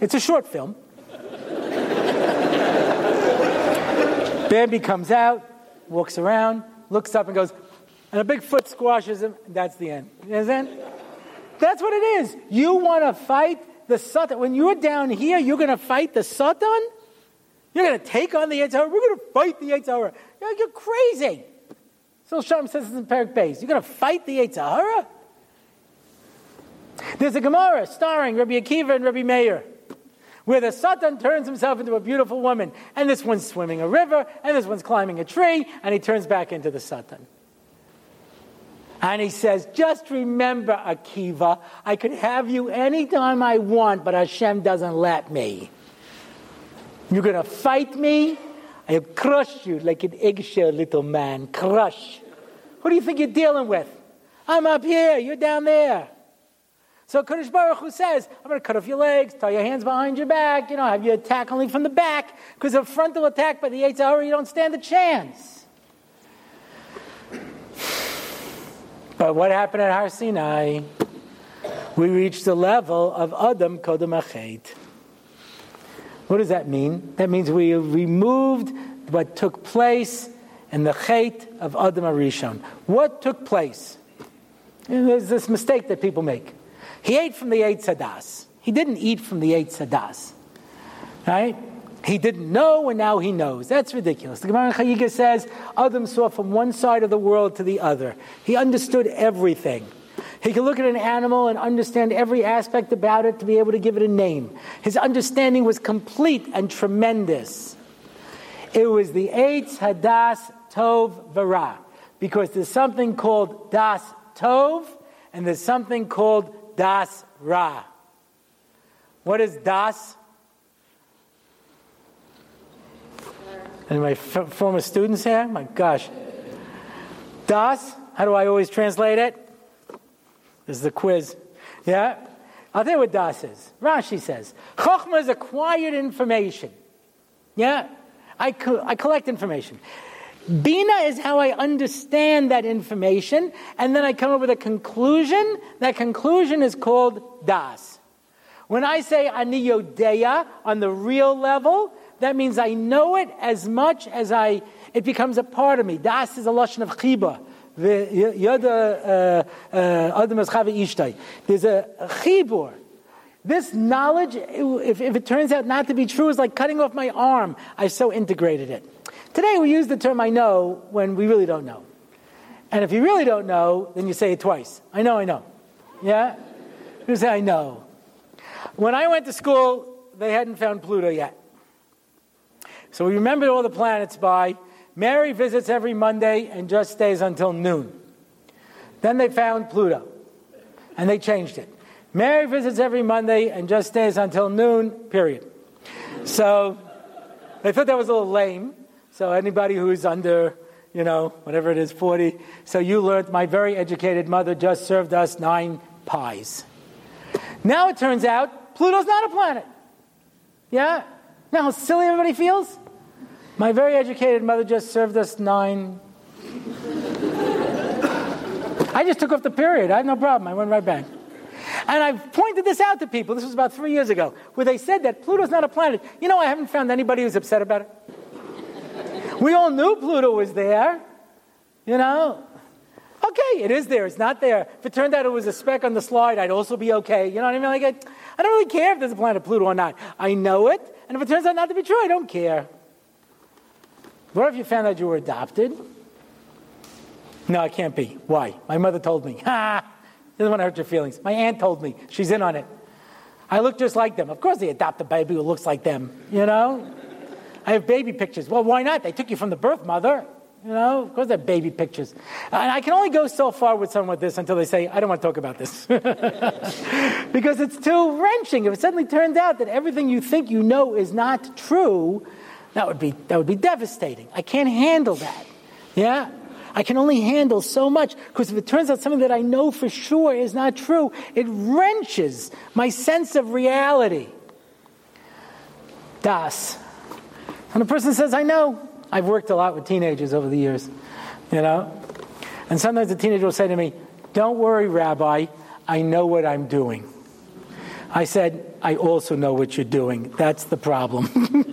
Speaker 1: It's a short film. [laughs] Bambi comes out, walks around, looks up, and goes, and a big foot squashes him. that's the end. Understand? That's what it is. You want to fight the Satan. When you're down here, you're going to fight the Satan? You're going to take on the Yetzer Hara? We're going to fight the Yetzer Hara. You're, you're crazy. So Shalom says this in Perek Beis. You're going to fight the Yetzer Hara? There's a Gemara starring Rabbi Akiva and Rabbi Meir where the Satan turns himself into a beautiful woman. And this one's swimming a river, and this one's climbing a tree, and he turns back into the Satan. And he says, Just remember, Akiva, I could have you anytime I want, but Hashem doesn't let me. You're going to fight me? I'll crush you like an eggshell, little man. Crush. Who do you think you're dealing with? I'm up here, you're down there. So Kadosh Baruch Hu says, I'm going to cut off your legs, tie your hands behind your back, you know, have you attack only from the back, because a frontal attack by the Yetzer Hara, you don't stand a chance. But what happened at Har Sinai? We reached the level of Adam Kodem. What does that mean? That means we removed what took place in the Chet of Adam Arishon. What took place? And there's this mistake that people make. He ate from the Eitz Hadas. He didn't eat from the Eitz Hadas. Right? He didn't know, and now he knows. That's ridiculous. The Gemara in Chagiga says Adam saw from one side of the world to the other. He understood everything. He could look at an animal and understand every aspect about it to be able to give it a name. His understanding was complete and tremendous. It was the Eitz Hadas Tov Vara, because there's something called Das Tov, and there's something called das ra. What is das? And my f- former students here, my gosh. Das, how do I always translate it? This is the quiz. Yeah? I'll tell you what das says. Rashi says, Chokhmah is acquired information. Yeah? I, co- I collect information. Bina is how I understand that information, and then I come up with a conclusion. That conclusion is called das. When I say ani yodeya on the real level, that means I know it as much as I it becomes a part of me. Das is a lashon of chiba. Uh, uh, There's a chibur. This knowledge, if, if it turns out not to be true, is like cutting off my arm. I so integrated it. Today we use the term I know when we really don't know. And if you really don't know, then you say it twice. I know, I know. Yeah? You say, I know. When I went to school, they hadn't found Pluto yet. So we remembered all the planets by Mary visits every Monday and just stays until noon. Then they found Pluto, and they changed it. Mary visits every Monday and just stays until noon, period. So they thought that was a little lame. So anybody who's under, you know, whatever it is, 40. So you learned my very educated mother just served us nine pies. Now it turns out Pluto's not a planet. Yeah? Now how silly everybody feels? My very educated mother just served us nine. I just took off the period. I had no problem. I went right back. And I've pointed this out to people. This was about three years ago, where they said that Pluto's not a planet. You know, I haven't found anybody who's upset about it. We all knew Pluto was there. You know? Okay, it is there. It's not there. If it turned out it was a speck on the slide, I'd also be okay. You know what I mean? Like, I, I don't really care if there's a planet Pluto or not. I know it, and if it turns out not to be true, I don't care. What if you found out you were adopted? No, I can't be. Why? My mother told me. [laughs] Ha! Doesn't want to hurt your feelings. My aunt told me. She's in on it. I look just like them. Of course, they adopt a baby who looks like them. You know. I have baby pictures. Well, why not? They took you from the birth mother. You know, of course, they have baby pictures. And I can only go so far with someone with this until they say, I don't want to talk about this. [laughs] because it's too wrenching. If it suddenly turns out that everything you think you know is not true, that would be, that would be devastating. I can't handle that. Yeah? I can only handle so much because if it turns out something that I know for sure is not true, it wrenches my sense of reality. Das. And a person says, I know. I've worked a lot with teenagers over the years, you know? And sometimes a teenager will say to me, Don't worry, Rabbi, I know what I'm doing. I said, I also know what you're doing. That's the problem. [laughs]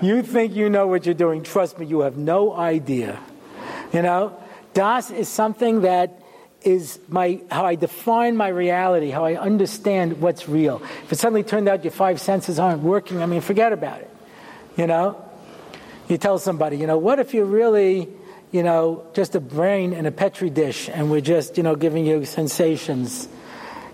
Speaker 1: you think you know what you're doing. Trust me, you have no idea. You know, Das is something that is my how I define my reality, how I understand what's real. If it suddenly turned out your five senses aren't working, I mean, forget about it. You know, you tell somebody, you know, what if you're really, you know, just a brain in a petri dish, and we're just, you know, giving you sensations.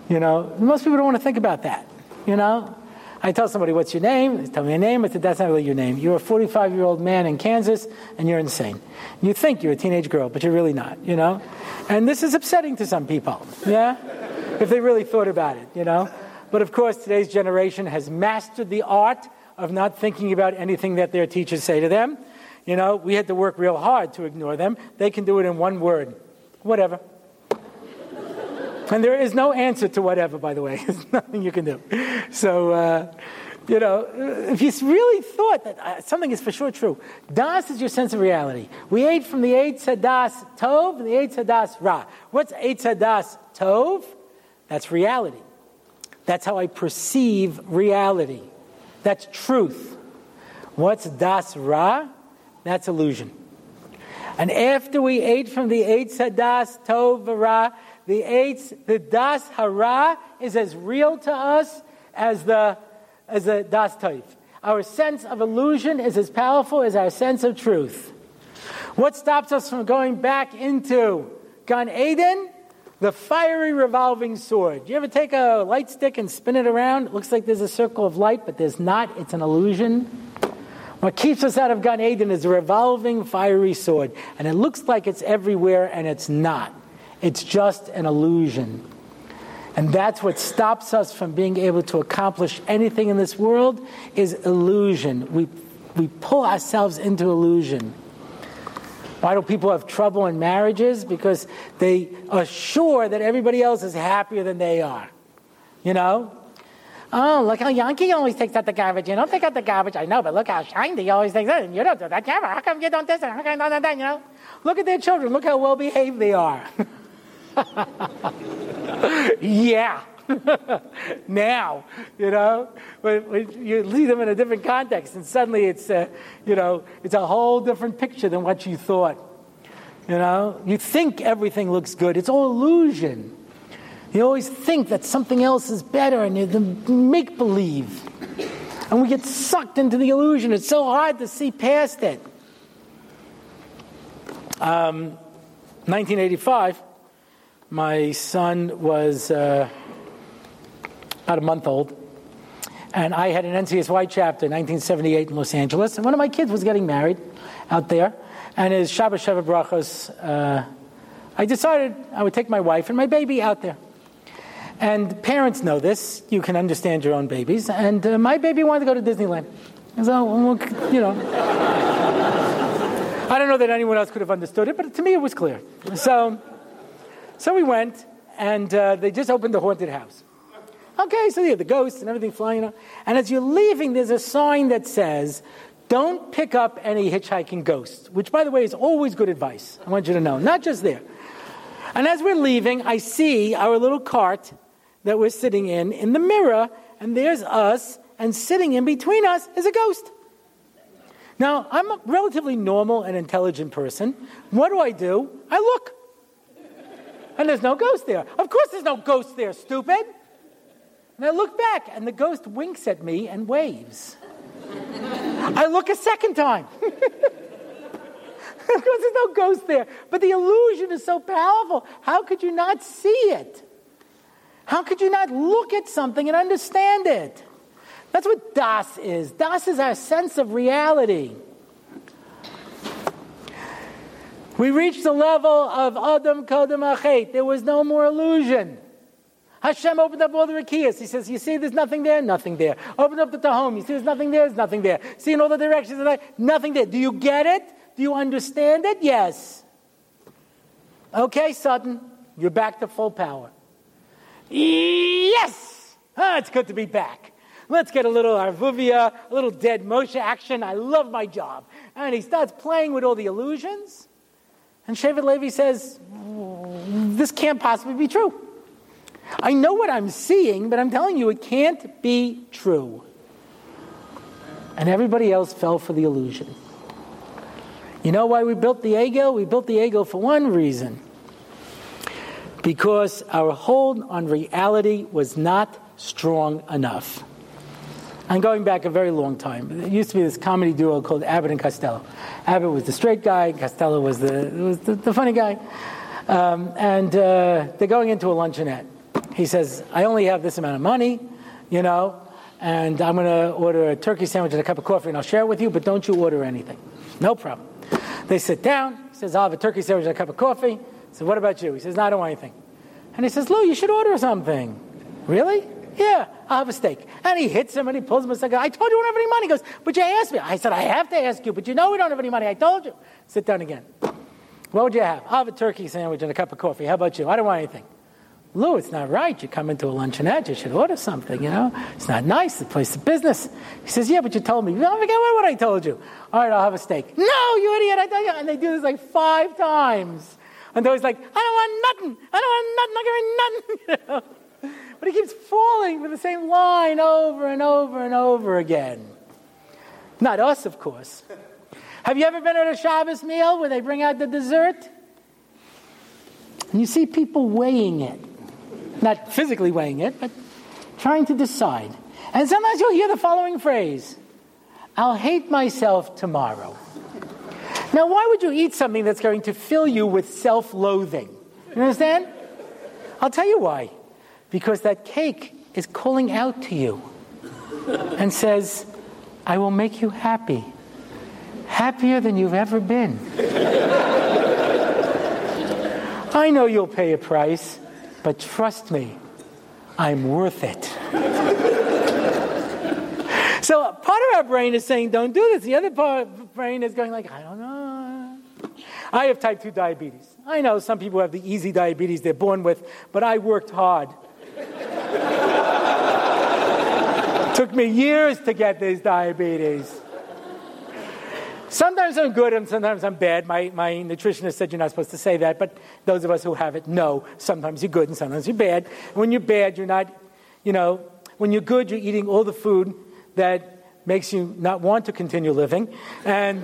Speaker 1: You know, most people don't want to think about that. You know, I tell somebody, what's your name? They tell me a name. I said, that's not really your name. You're a 45 year old man in Kansas and you're insane. You think you're a teenage girl, but you're really not, you know? And this is upsetting to some people, yeah? if they really thought about it, you know? But of course, today's generation has mastered the art of not thinking about anything that their teachers say to them. You know, we had to work real hard to ignore them. They can do it in one word whatever. And there is no answer to whatever, by the way. [laughs] There's nothing you can do. So, uh, you know, if you really thought that uh, something is for sure true, das is your sense of reality. We ate from the Eitz Hadas Tov and the Eitz Hadas Ra. What's Eitz Hadas Tov? That's reality. That's how I perceive reality. That's truth. What's Das Ra? That's illusion. And after we ate from the Eitz Hadas Tov Ra, the eitz, the das hara is as real to us as the, as the das taif. Our sense of illusion is as powerful as our sense of truth. What stops us from going back into Gan Eden? The fiery revolving sword. Do you ever take a light stick and spin it around? It looks like there's a circle of light, but there's not. It's an illusion. What keeps us out of Gan Eden is a revolving fiery sword. And it looks like it's everywhere, and it's not. It's just an illusion. And that's what stops us from being able to accomplish anything in this world is illusion. We, we pull ourselves into illusion. Why do people have trouble in marriages? Because they are sure that everybody else is happier than they are. You know? Oh, look how Yankee always takes out the garbage. You don't take out the garbage. I know, but look how shiny he always takes it. You don't do that. How come you don't do this? How come you don't do that? You know? Look at their children. Look how well behaved they are. [laughs] [laughs] yeah. [laughs] now, you know, when, when, you leave them in a different context, and suddenly it's, a, you know, it's a whole different picture than what you thought. You know, you think everything looks good. It's all illusion. You always think that something else is better, and you make believe. And we get sucked into the illusion. It's so hard to see past it. Um, 1985 my son was uh, about a month old, and I had an NCSY chapter in 1978 in Los Angeles, and one of my kids was getting married out there, and his Shabbat Sheva Brachos, uh, I decided I would take my wife and my baby out there. And parents know this. You can understand your own babies. And uh, my baby wanted to go to Disneyland. So, you know. [laughs] I don't know that anyone else could have understood it, but to me it was clear. So so we went, and uh, they just opened the haunted house. Okay, so you have the ghosts and everything flying up. And as you're leaving, there's a sign that says, don't pick up any hitchhiking ghosts, which, by the way, is always good advice. I want you to know, not just there. And as we're leaving, I see our little cart that we're sitting in in the mirror, and there's us, and sitting in between us is a ghost. Now, I'm a relatively normal and intelligent person. What do I do? I look. And there's no ghost there. Of course, there's no ghost there, stupid. And I look back, and the ghost winks at me and waves. [laughs] I look a second time. [laughs] of course, there's no ghost there. But the illusion is so powerful. How could you not see it? How could you not look at something and understand it? That's what Das is. Das is our sense of reality. We reached the level of Adam Kodem Achet. There was no more illusion. Hashem opened up all the Rakiyas. He says, You see, there's nothing there, nothing there. Open up the Tahom. You see, there's nothing there, there's nothing there. See in all the directions, nothing there. Do you get it? Do you understand it? Yes. Okay, Satan, you're back to full power. Yes! Ah, it's good to be back. Let's get a little Arvuvia, a little dead Moshe action. I love my job. And he starts playing with all the illusions. And Shevet Levi says, This can't possibly be true. I know what I'm seeing, but I'm telling you, it can't be true. And everybody else fell for the illusion. You know why we built the Egel? We built the Egel for one reason because our hold on reality was not strong enough. I'm going back a very long time. There used to be this comedy duo called Abbott and Costello. Abbott was the straight guy, Costello was the, was the, the funny guy. Um, and uh, they're going into a luncheonette. He says, I only have this amount of money, you know, and I'm going to order a turkey sandwich and a cup of coffee and I'll share it with you, but don't you order anything. No problem. They sit down. He says, I'll have a turkey sandwich and a cup of coffee. Said, What about you? He says, No, I don't want anything. And he says, Lou, you should order something. Really? Yeah, I'll have a steak. And he hits him and he pulls him aside. I told you we don't have any money. He goes, But you asked me. I said, I have to ask you, but you know we don't have any money. I told you. Sit down again. What would you have? I'll have a turkey sandwich and a cup of coffee. How about you? I don't want anything. Lou, it's not right. You come into a luncheonette, you should order something, you know? It's not nice, the place of business. He says, Yeah, but you told me. I forget what I told you. All right, I'll have a steak. No, you idiot, I told you. And they do this like five times. And they're always like, I don't want nothing. I don't want nothing. I'll give you nothing. [laughs] But he keeps falling for the same line over and over and over again. Not us, of course. Have you ever been at a Shabbos meal where they bring out the dessert? And you see people weighing it not physically weighing it, but trying to decide. And sometimes you'll hear the following phrase I'll hate myself tomorrow. Now, why would you eat something that's going to fill you with self loathing? You understand? I'll tell you why. Because that cake is calling out to you and says, I will make you happy. Happier than you've ever been. I know you'll pay a price. But trust me, I'm worth it. so part of our brain is saying, don't do this. The other part of the brain is going like, I don't know. I have type 2 diabetes. I know some people have the easy diabetes they're born with, but I worked hard. Took me years to get this diabetes. Sometimes I'm good and sometimes I'm bad. My, my nutritionist said you're not supposed to say that, but those of us who have it know sometimes you're good and sometimes you're bad. When you're bad, you're not, you know, when you're good, you're eating all the food that makes you not want to continue living. And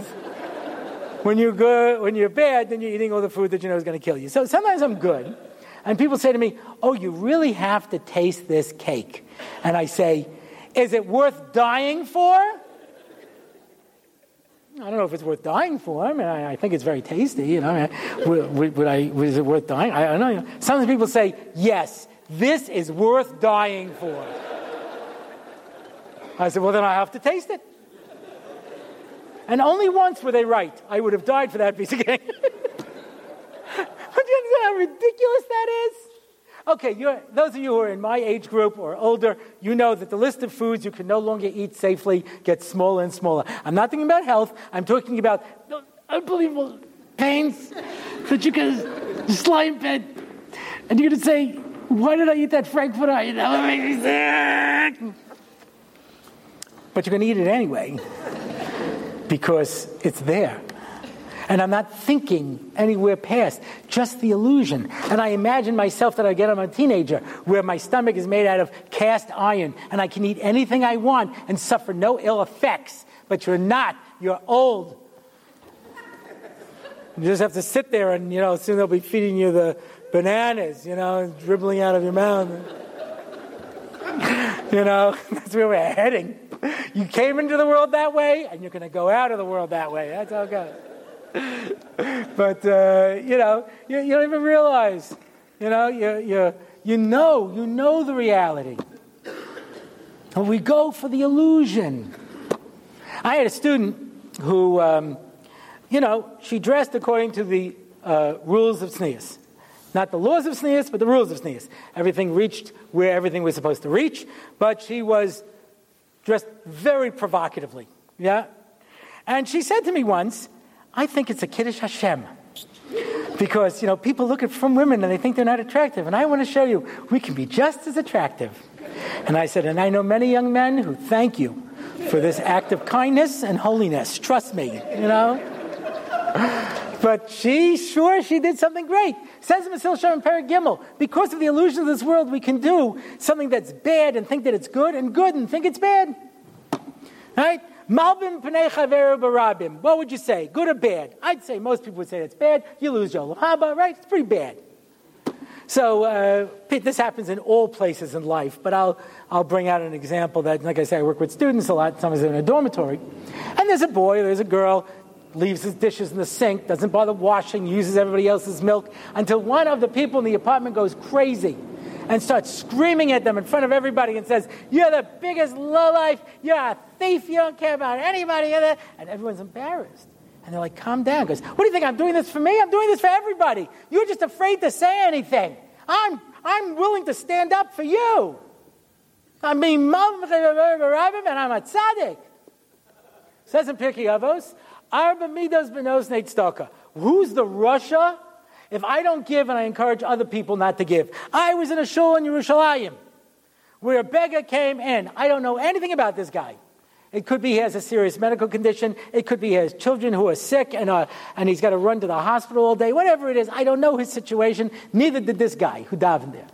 Speaker 1: when you're good, when you're bad, then you're eating all the food that you know is going to kill you. So sometimes I'm good. And people say to me, Oh, you really have to taste this cake. And I say, Is it worth dying for? I don't know if it's worth dying for. I mean, I, I think it's very tasty. You know, would, would, I? Is it worth dying? I, I don't know. Sometimes people say, "Yes, this is worth dying for." I said, "Well, then I have to taste it." And only once were they right. I would have died for that piece of cake. [laughs] how ridiculous that is? Okay, those of you who are in my age group or older, you know that the list of foods you can no longer eat safely gets smaller and smaller. I'm not talking about health, I'm talking about unbelievable pains that you can just lie bed and you're going to say, Why did I eat that Frankfurter? Know, it made me sick. But you're going to eat it anyway because it's there and I'm not thinking anywhere past, just the illusion. And I imagine myself that I get I'm a teenager, where my stomach is made out of cast iron, and I can eat anything I want and suffer no ill effects but you're not. You're old. You just have to sit there and, you know, soon they'll be feeding you the bananas, you know, dribbling out of your mouth. [laughs] you know, [laughs] that's where we're heading. You came into the world that way, and you're going to go out of the world that way. That's how it goes. [laughs] but, uh, you know, you, you, don't even realize. You know, you, you, you know, you know the reality. And we go for the illusion. I had a student who, um, you know, she dressed according to the uh, rules of tznius. Not the laws of tznius, but the rules of tznius. Everything reached where everything was supposed to reach, but she was dressed very provocatively. Yeah? And she said to me once, I think it's a Kiddush Hashem. Because, you know, people look at from women and they think they're not attractive. And I want to show you, we can be just as attractive. And I said, and I know many young men who thank you for this act of kindness and holiness. Trust me, you know? But she, sure, she did something great. Says Mesil Shem Perek Gimel, because of the illusion of this world, we can do something that's bad and think that it's good, and good and think it's bad. Right? Malbin Pnei Chaveru Barabim. What would you say? Good or bad? I'd say most people would say it's bad. You lose your Haba, right? It's pretty bad. So uh, this happens in all places in life, but I'll, I'll bring out an example that, like I say, I work with students a lot, sometimes in a dormitory. And there's a boy, there's a girl, leaves his dishes in the sink, doesn't bother washing, uses everybody else's milk, until one of the people in the apartment goes crazy and starts screaming at them in front of everybody and says, You're the biggest lowlife, you're a thief, you don't care about anybody. And everyone's embarrassed. And they're like, Calm down. Goes, What do you think? I'm doing this for me? I'm doing this for everybody. You're just afraid to say anything. I'm, I'm willing to stand up for you. I mean, [laughs] and I'm a tzaddik. Says in Pirkei Avos, Arba midos benos tzedakah. Who's the rasha? If I don't give and I encourage other people not to give. I was in a shul in Yerushalayim where a beggar came in. I don't know anything about this guy. It could be he has a serious medical condition. It could be he has children who are sick and, uh, and he's got to run to the hospital all day. Whatever it is, I don't know his situation. Neither did this guy who davened there.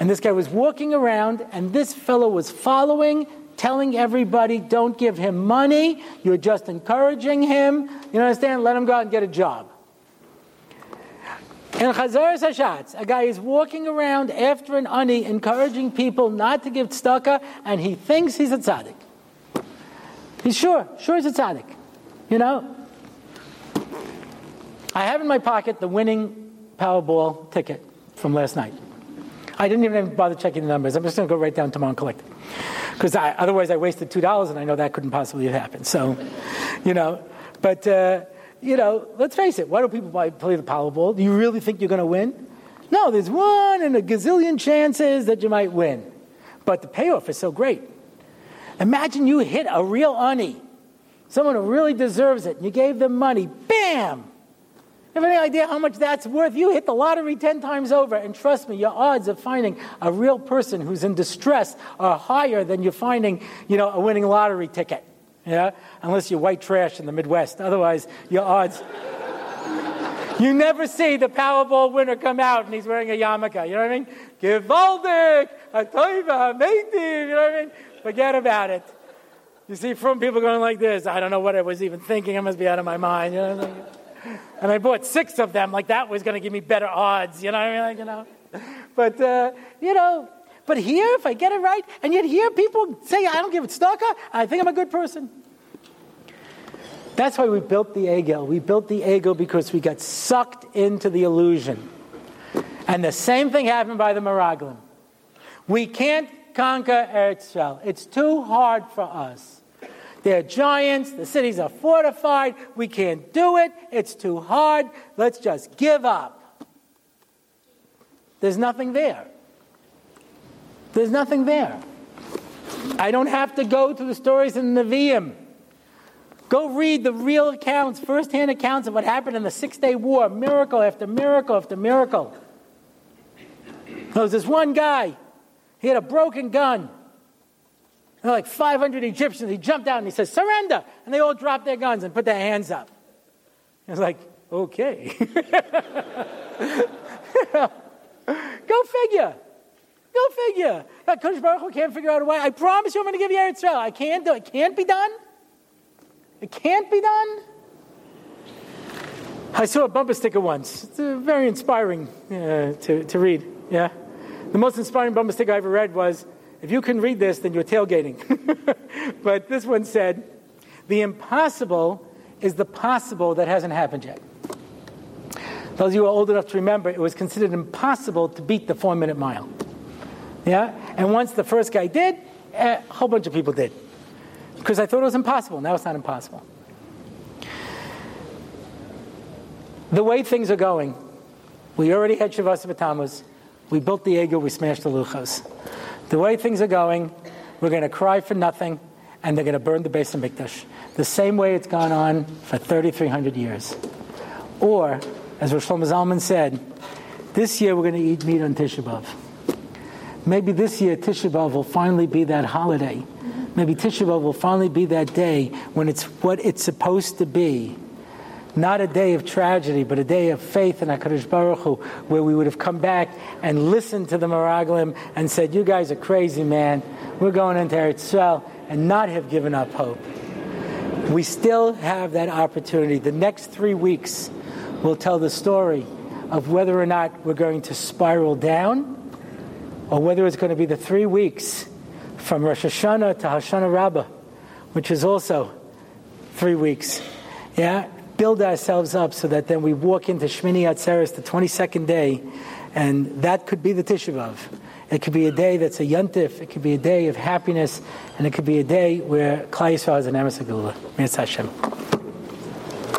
Speaker 1: And this guy was walking around, and this fellow was following telling everybody, don't give him money, you're just encouraging him. You understand? Let him go out and get a job. In Chazaras Hashatz, a guy is walking around after an ani, encouraging people not to give tzedakah, and he thinks he's a tzaddik. He's sure, sure he's a tzaddik. You know? I have in my pocket the winning Powerball ticket from last night. I didn't even bother checking the numbers. I'm just going to go right down tomorrow and collect it because otherwise I wasted two dollars, and I know that couldn't possibly have happened. So, you know, but uh, you know, let's face it. Why do people play the Powerball? Do you really think you're going to win? No, there's one in a gazillion chances that you might win, but the payoff is so great. Imagine you hit a real ani, someone who really deserves it, and you gave them money. Bam! have any idea how much that's worth? You hit the lottery 10 times over, and trust me, your odds of finding a real person who's in distress are higher than you're finding, you know, a winning lottery ticket. Yeah? Unless you're white trash in the Midwest. Otherwise, your odds. [laughs] you never see the Powerball winner come out and he's wearing a yarmulke. You know what I mean? Gewaldig, Atoiva, Meitiv, you know what I mean? Forget about it. You see from people going like this, I don't know what I was even thinking. I must be out of my mind. You know what I mean? and I bought six of them, like that was going to give me better odds, you know what I mean? Like, you know? But, uh, you know, but here, if I get it right, and yet here people say, I don't give it tzedakah, I think I'm a good person. That's why we built the Egel. We built the Egel because we got sucked into the illusion. And the same thing happened by the Meraglim. We can't conquer Eretz It's too hard for us. They're giants. The cities are fortified. We can't do it. It's too hard. Let's just give up. There's nothing there. There's nothing there. I don't have to go to the stories in the Nevi'im. Go read the real accounts, first-hand accounts of what happened in the Six-Day War, miracle after miracle after miracle. There was this one guy. He had a broken gun like 500 Egyptians. He jumped out and he says, Surrender! And they all dropped their guns and put their hands up. He was like, Okay. [laughs] Go figure. Go figure. Kadosh Baruch Hu can't figure out a way. I promise you I'm going to give you Eretz I can't do it. Can't be done. It can't be done? I saw a bumper sticker once. It's very inspiring uh, to, to read. Yeah? The most inspiring bumper sticker I ever read was if you can read this, then you're tailgating. [laughs] but this one said, The impossible is the possible that hasn't happened yet. Those of you who are old enough to remember, it was considered impossible to beat the four minute mile. Yeah? And once the first guy did, a whole bunch of people did. Because I thought it was impossible. Now it's not impossible. The way things are going, we already had Shavas B'Tammuz. We built the Egel, we smashed the Luchos. The way things are going, we're going to cry for nothing, and they're going to burn the Beis Hamikdash. The same way it's gone on for 3,300 years. Or, as Rosh Zalman said, this year we're going to eat meat on Tisha B'Av. Maybe this year Tisha B'Av will finally be that holiday. Maybe Tisha B'Av will finally be that day when it's what it's supposed to be. Not a day of tragedy, but a day of faith in HaKadosh Baruch Hu, where we would have come back and listened to the Meraglim and said, you guys are crazy, man. We're going into Eretz Yisrael, and not have given up hope. We still have that opportunity. The next three weeks will tell the story of whether or not we're going to spiral down or whether it's going to be the three weeks from Rosh Hashanah to Hoshana Rabbah, which is also three weeks. Yeah? Build ourselves up so that then we walk into Shmini Atzeres, the 22nd day, and that could be the Tisha B'Av. It could be a day that's a yontif, it could be a day of happiness, and it could be a day where Klal Yisrael is an Emes Agula. Hashem.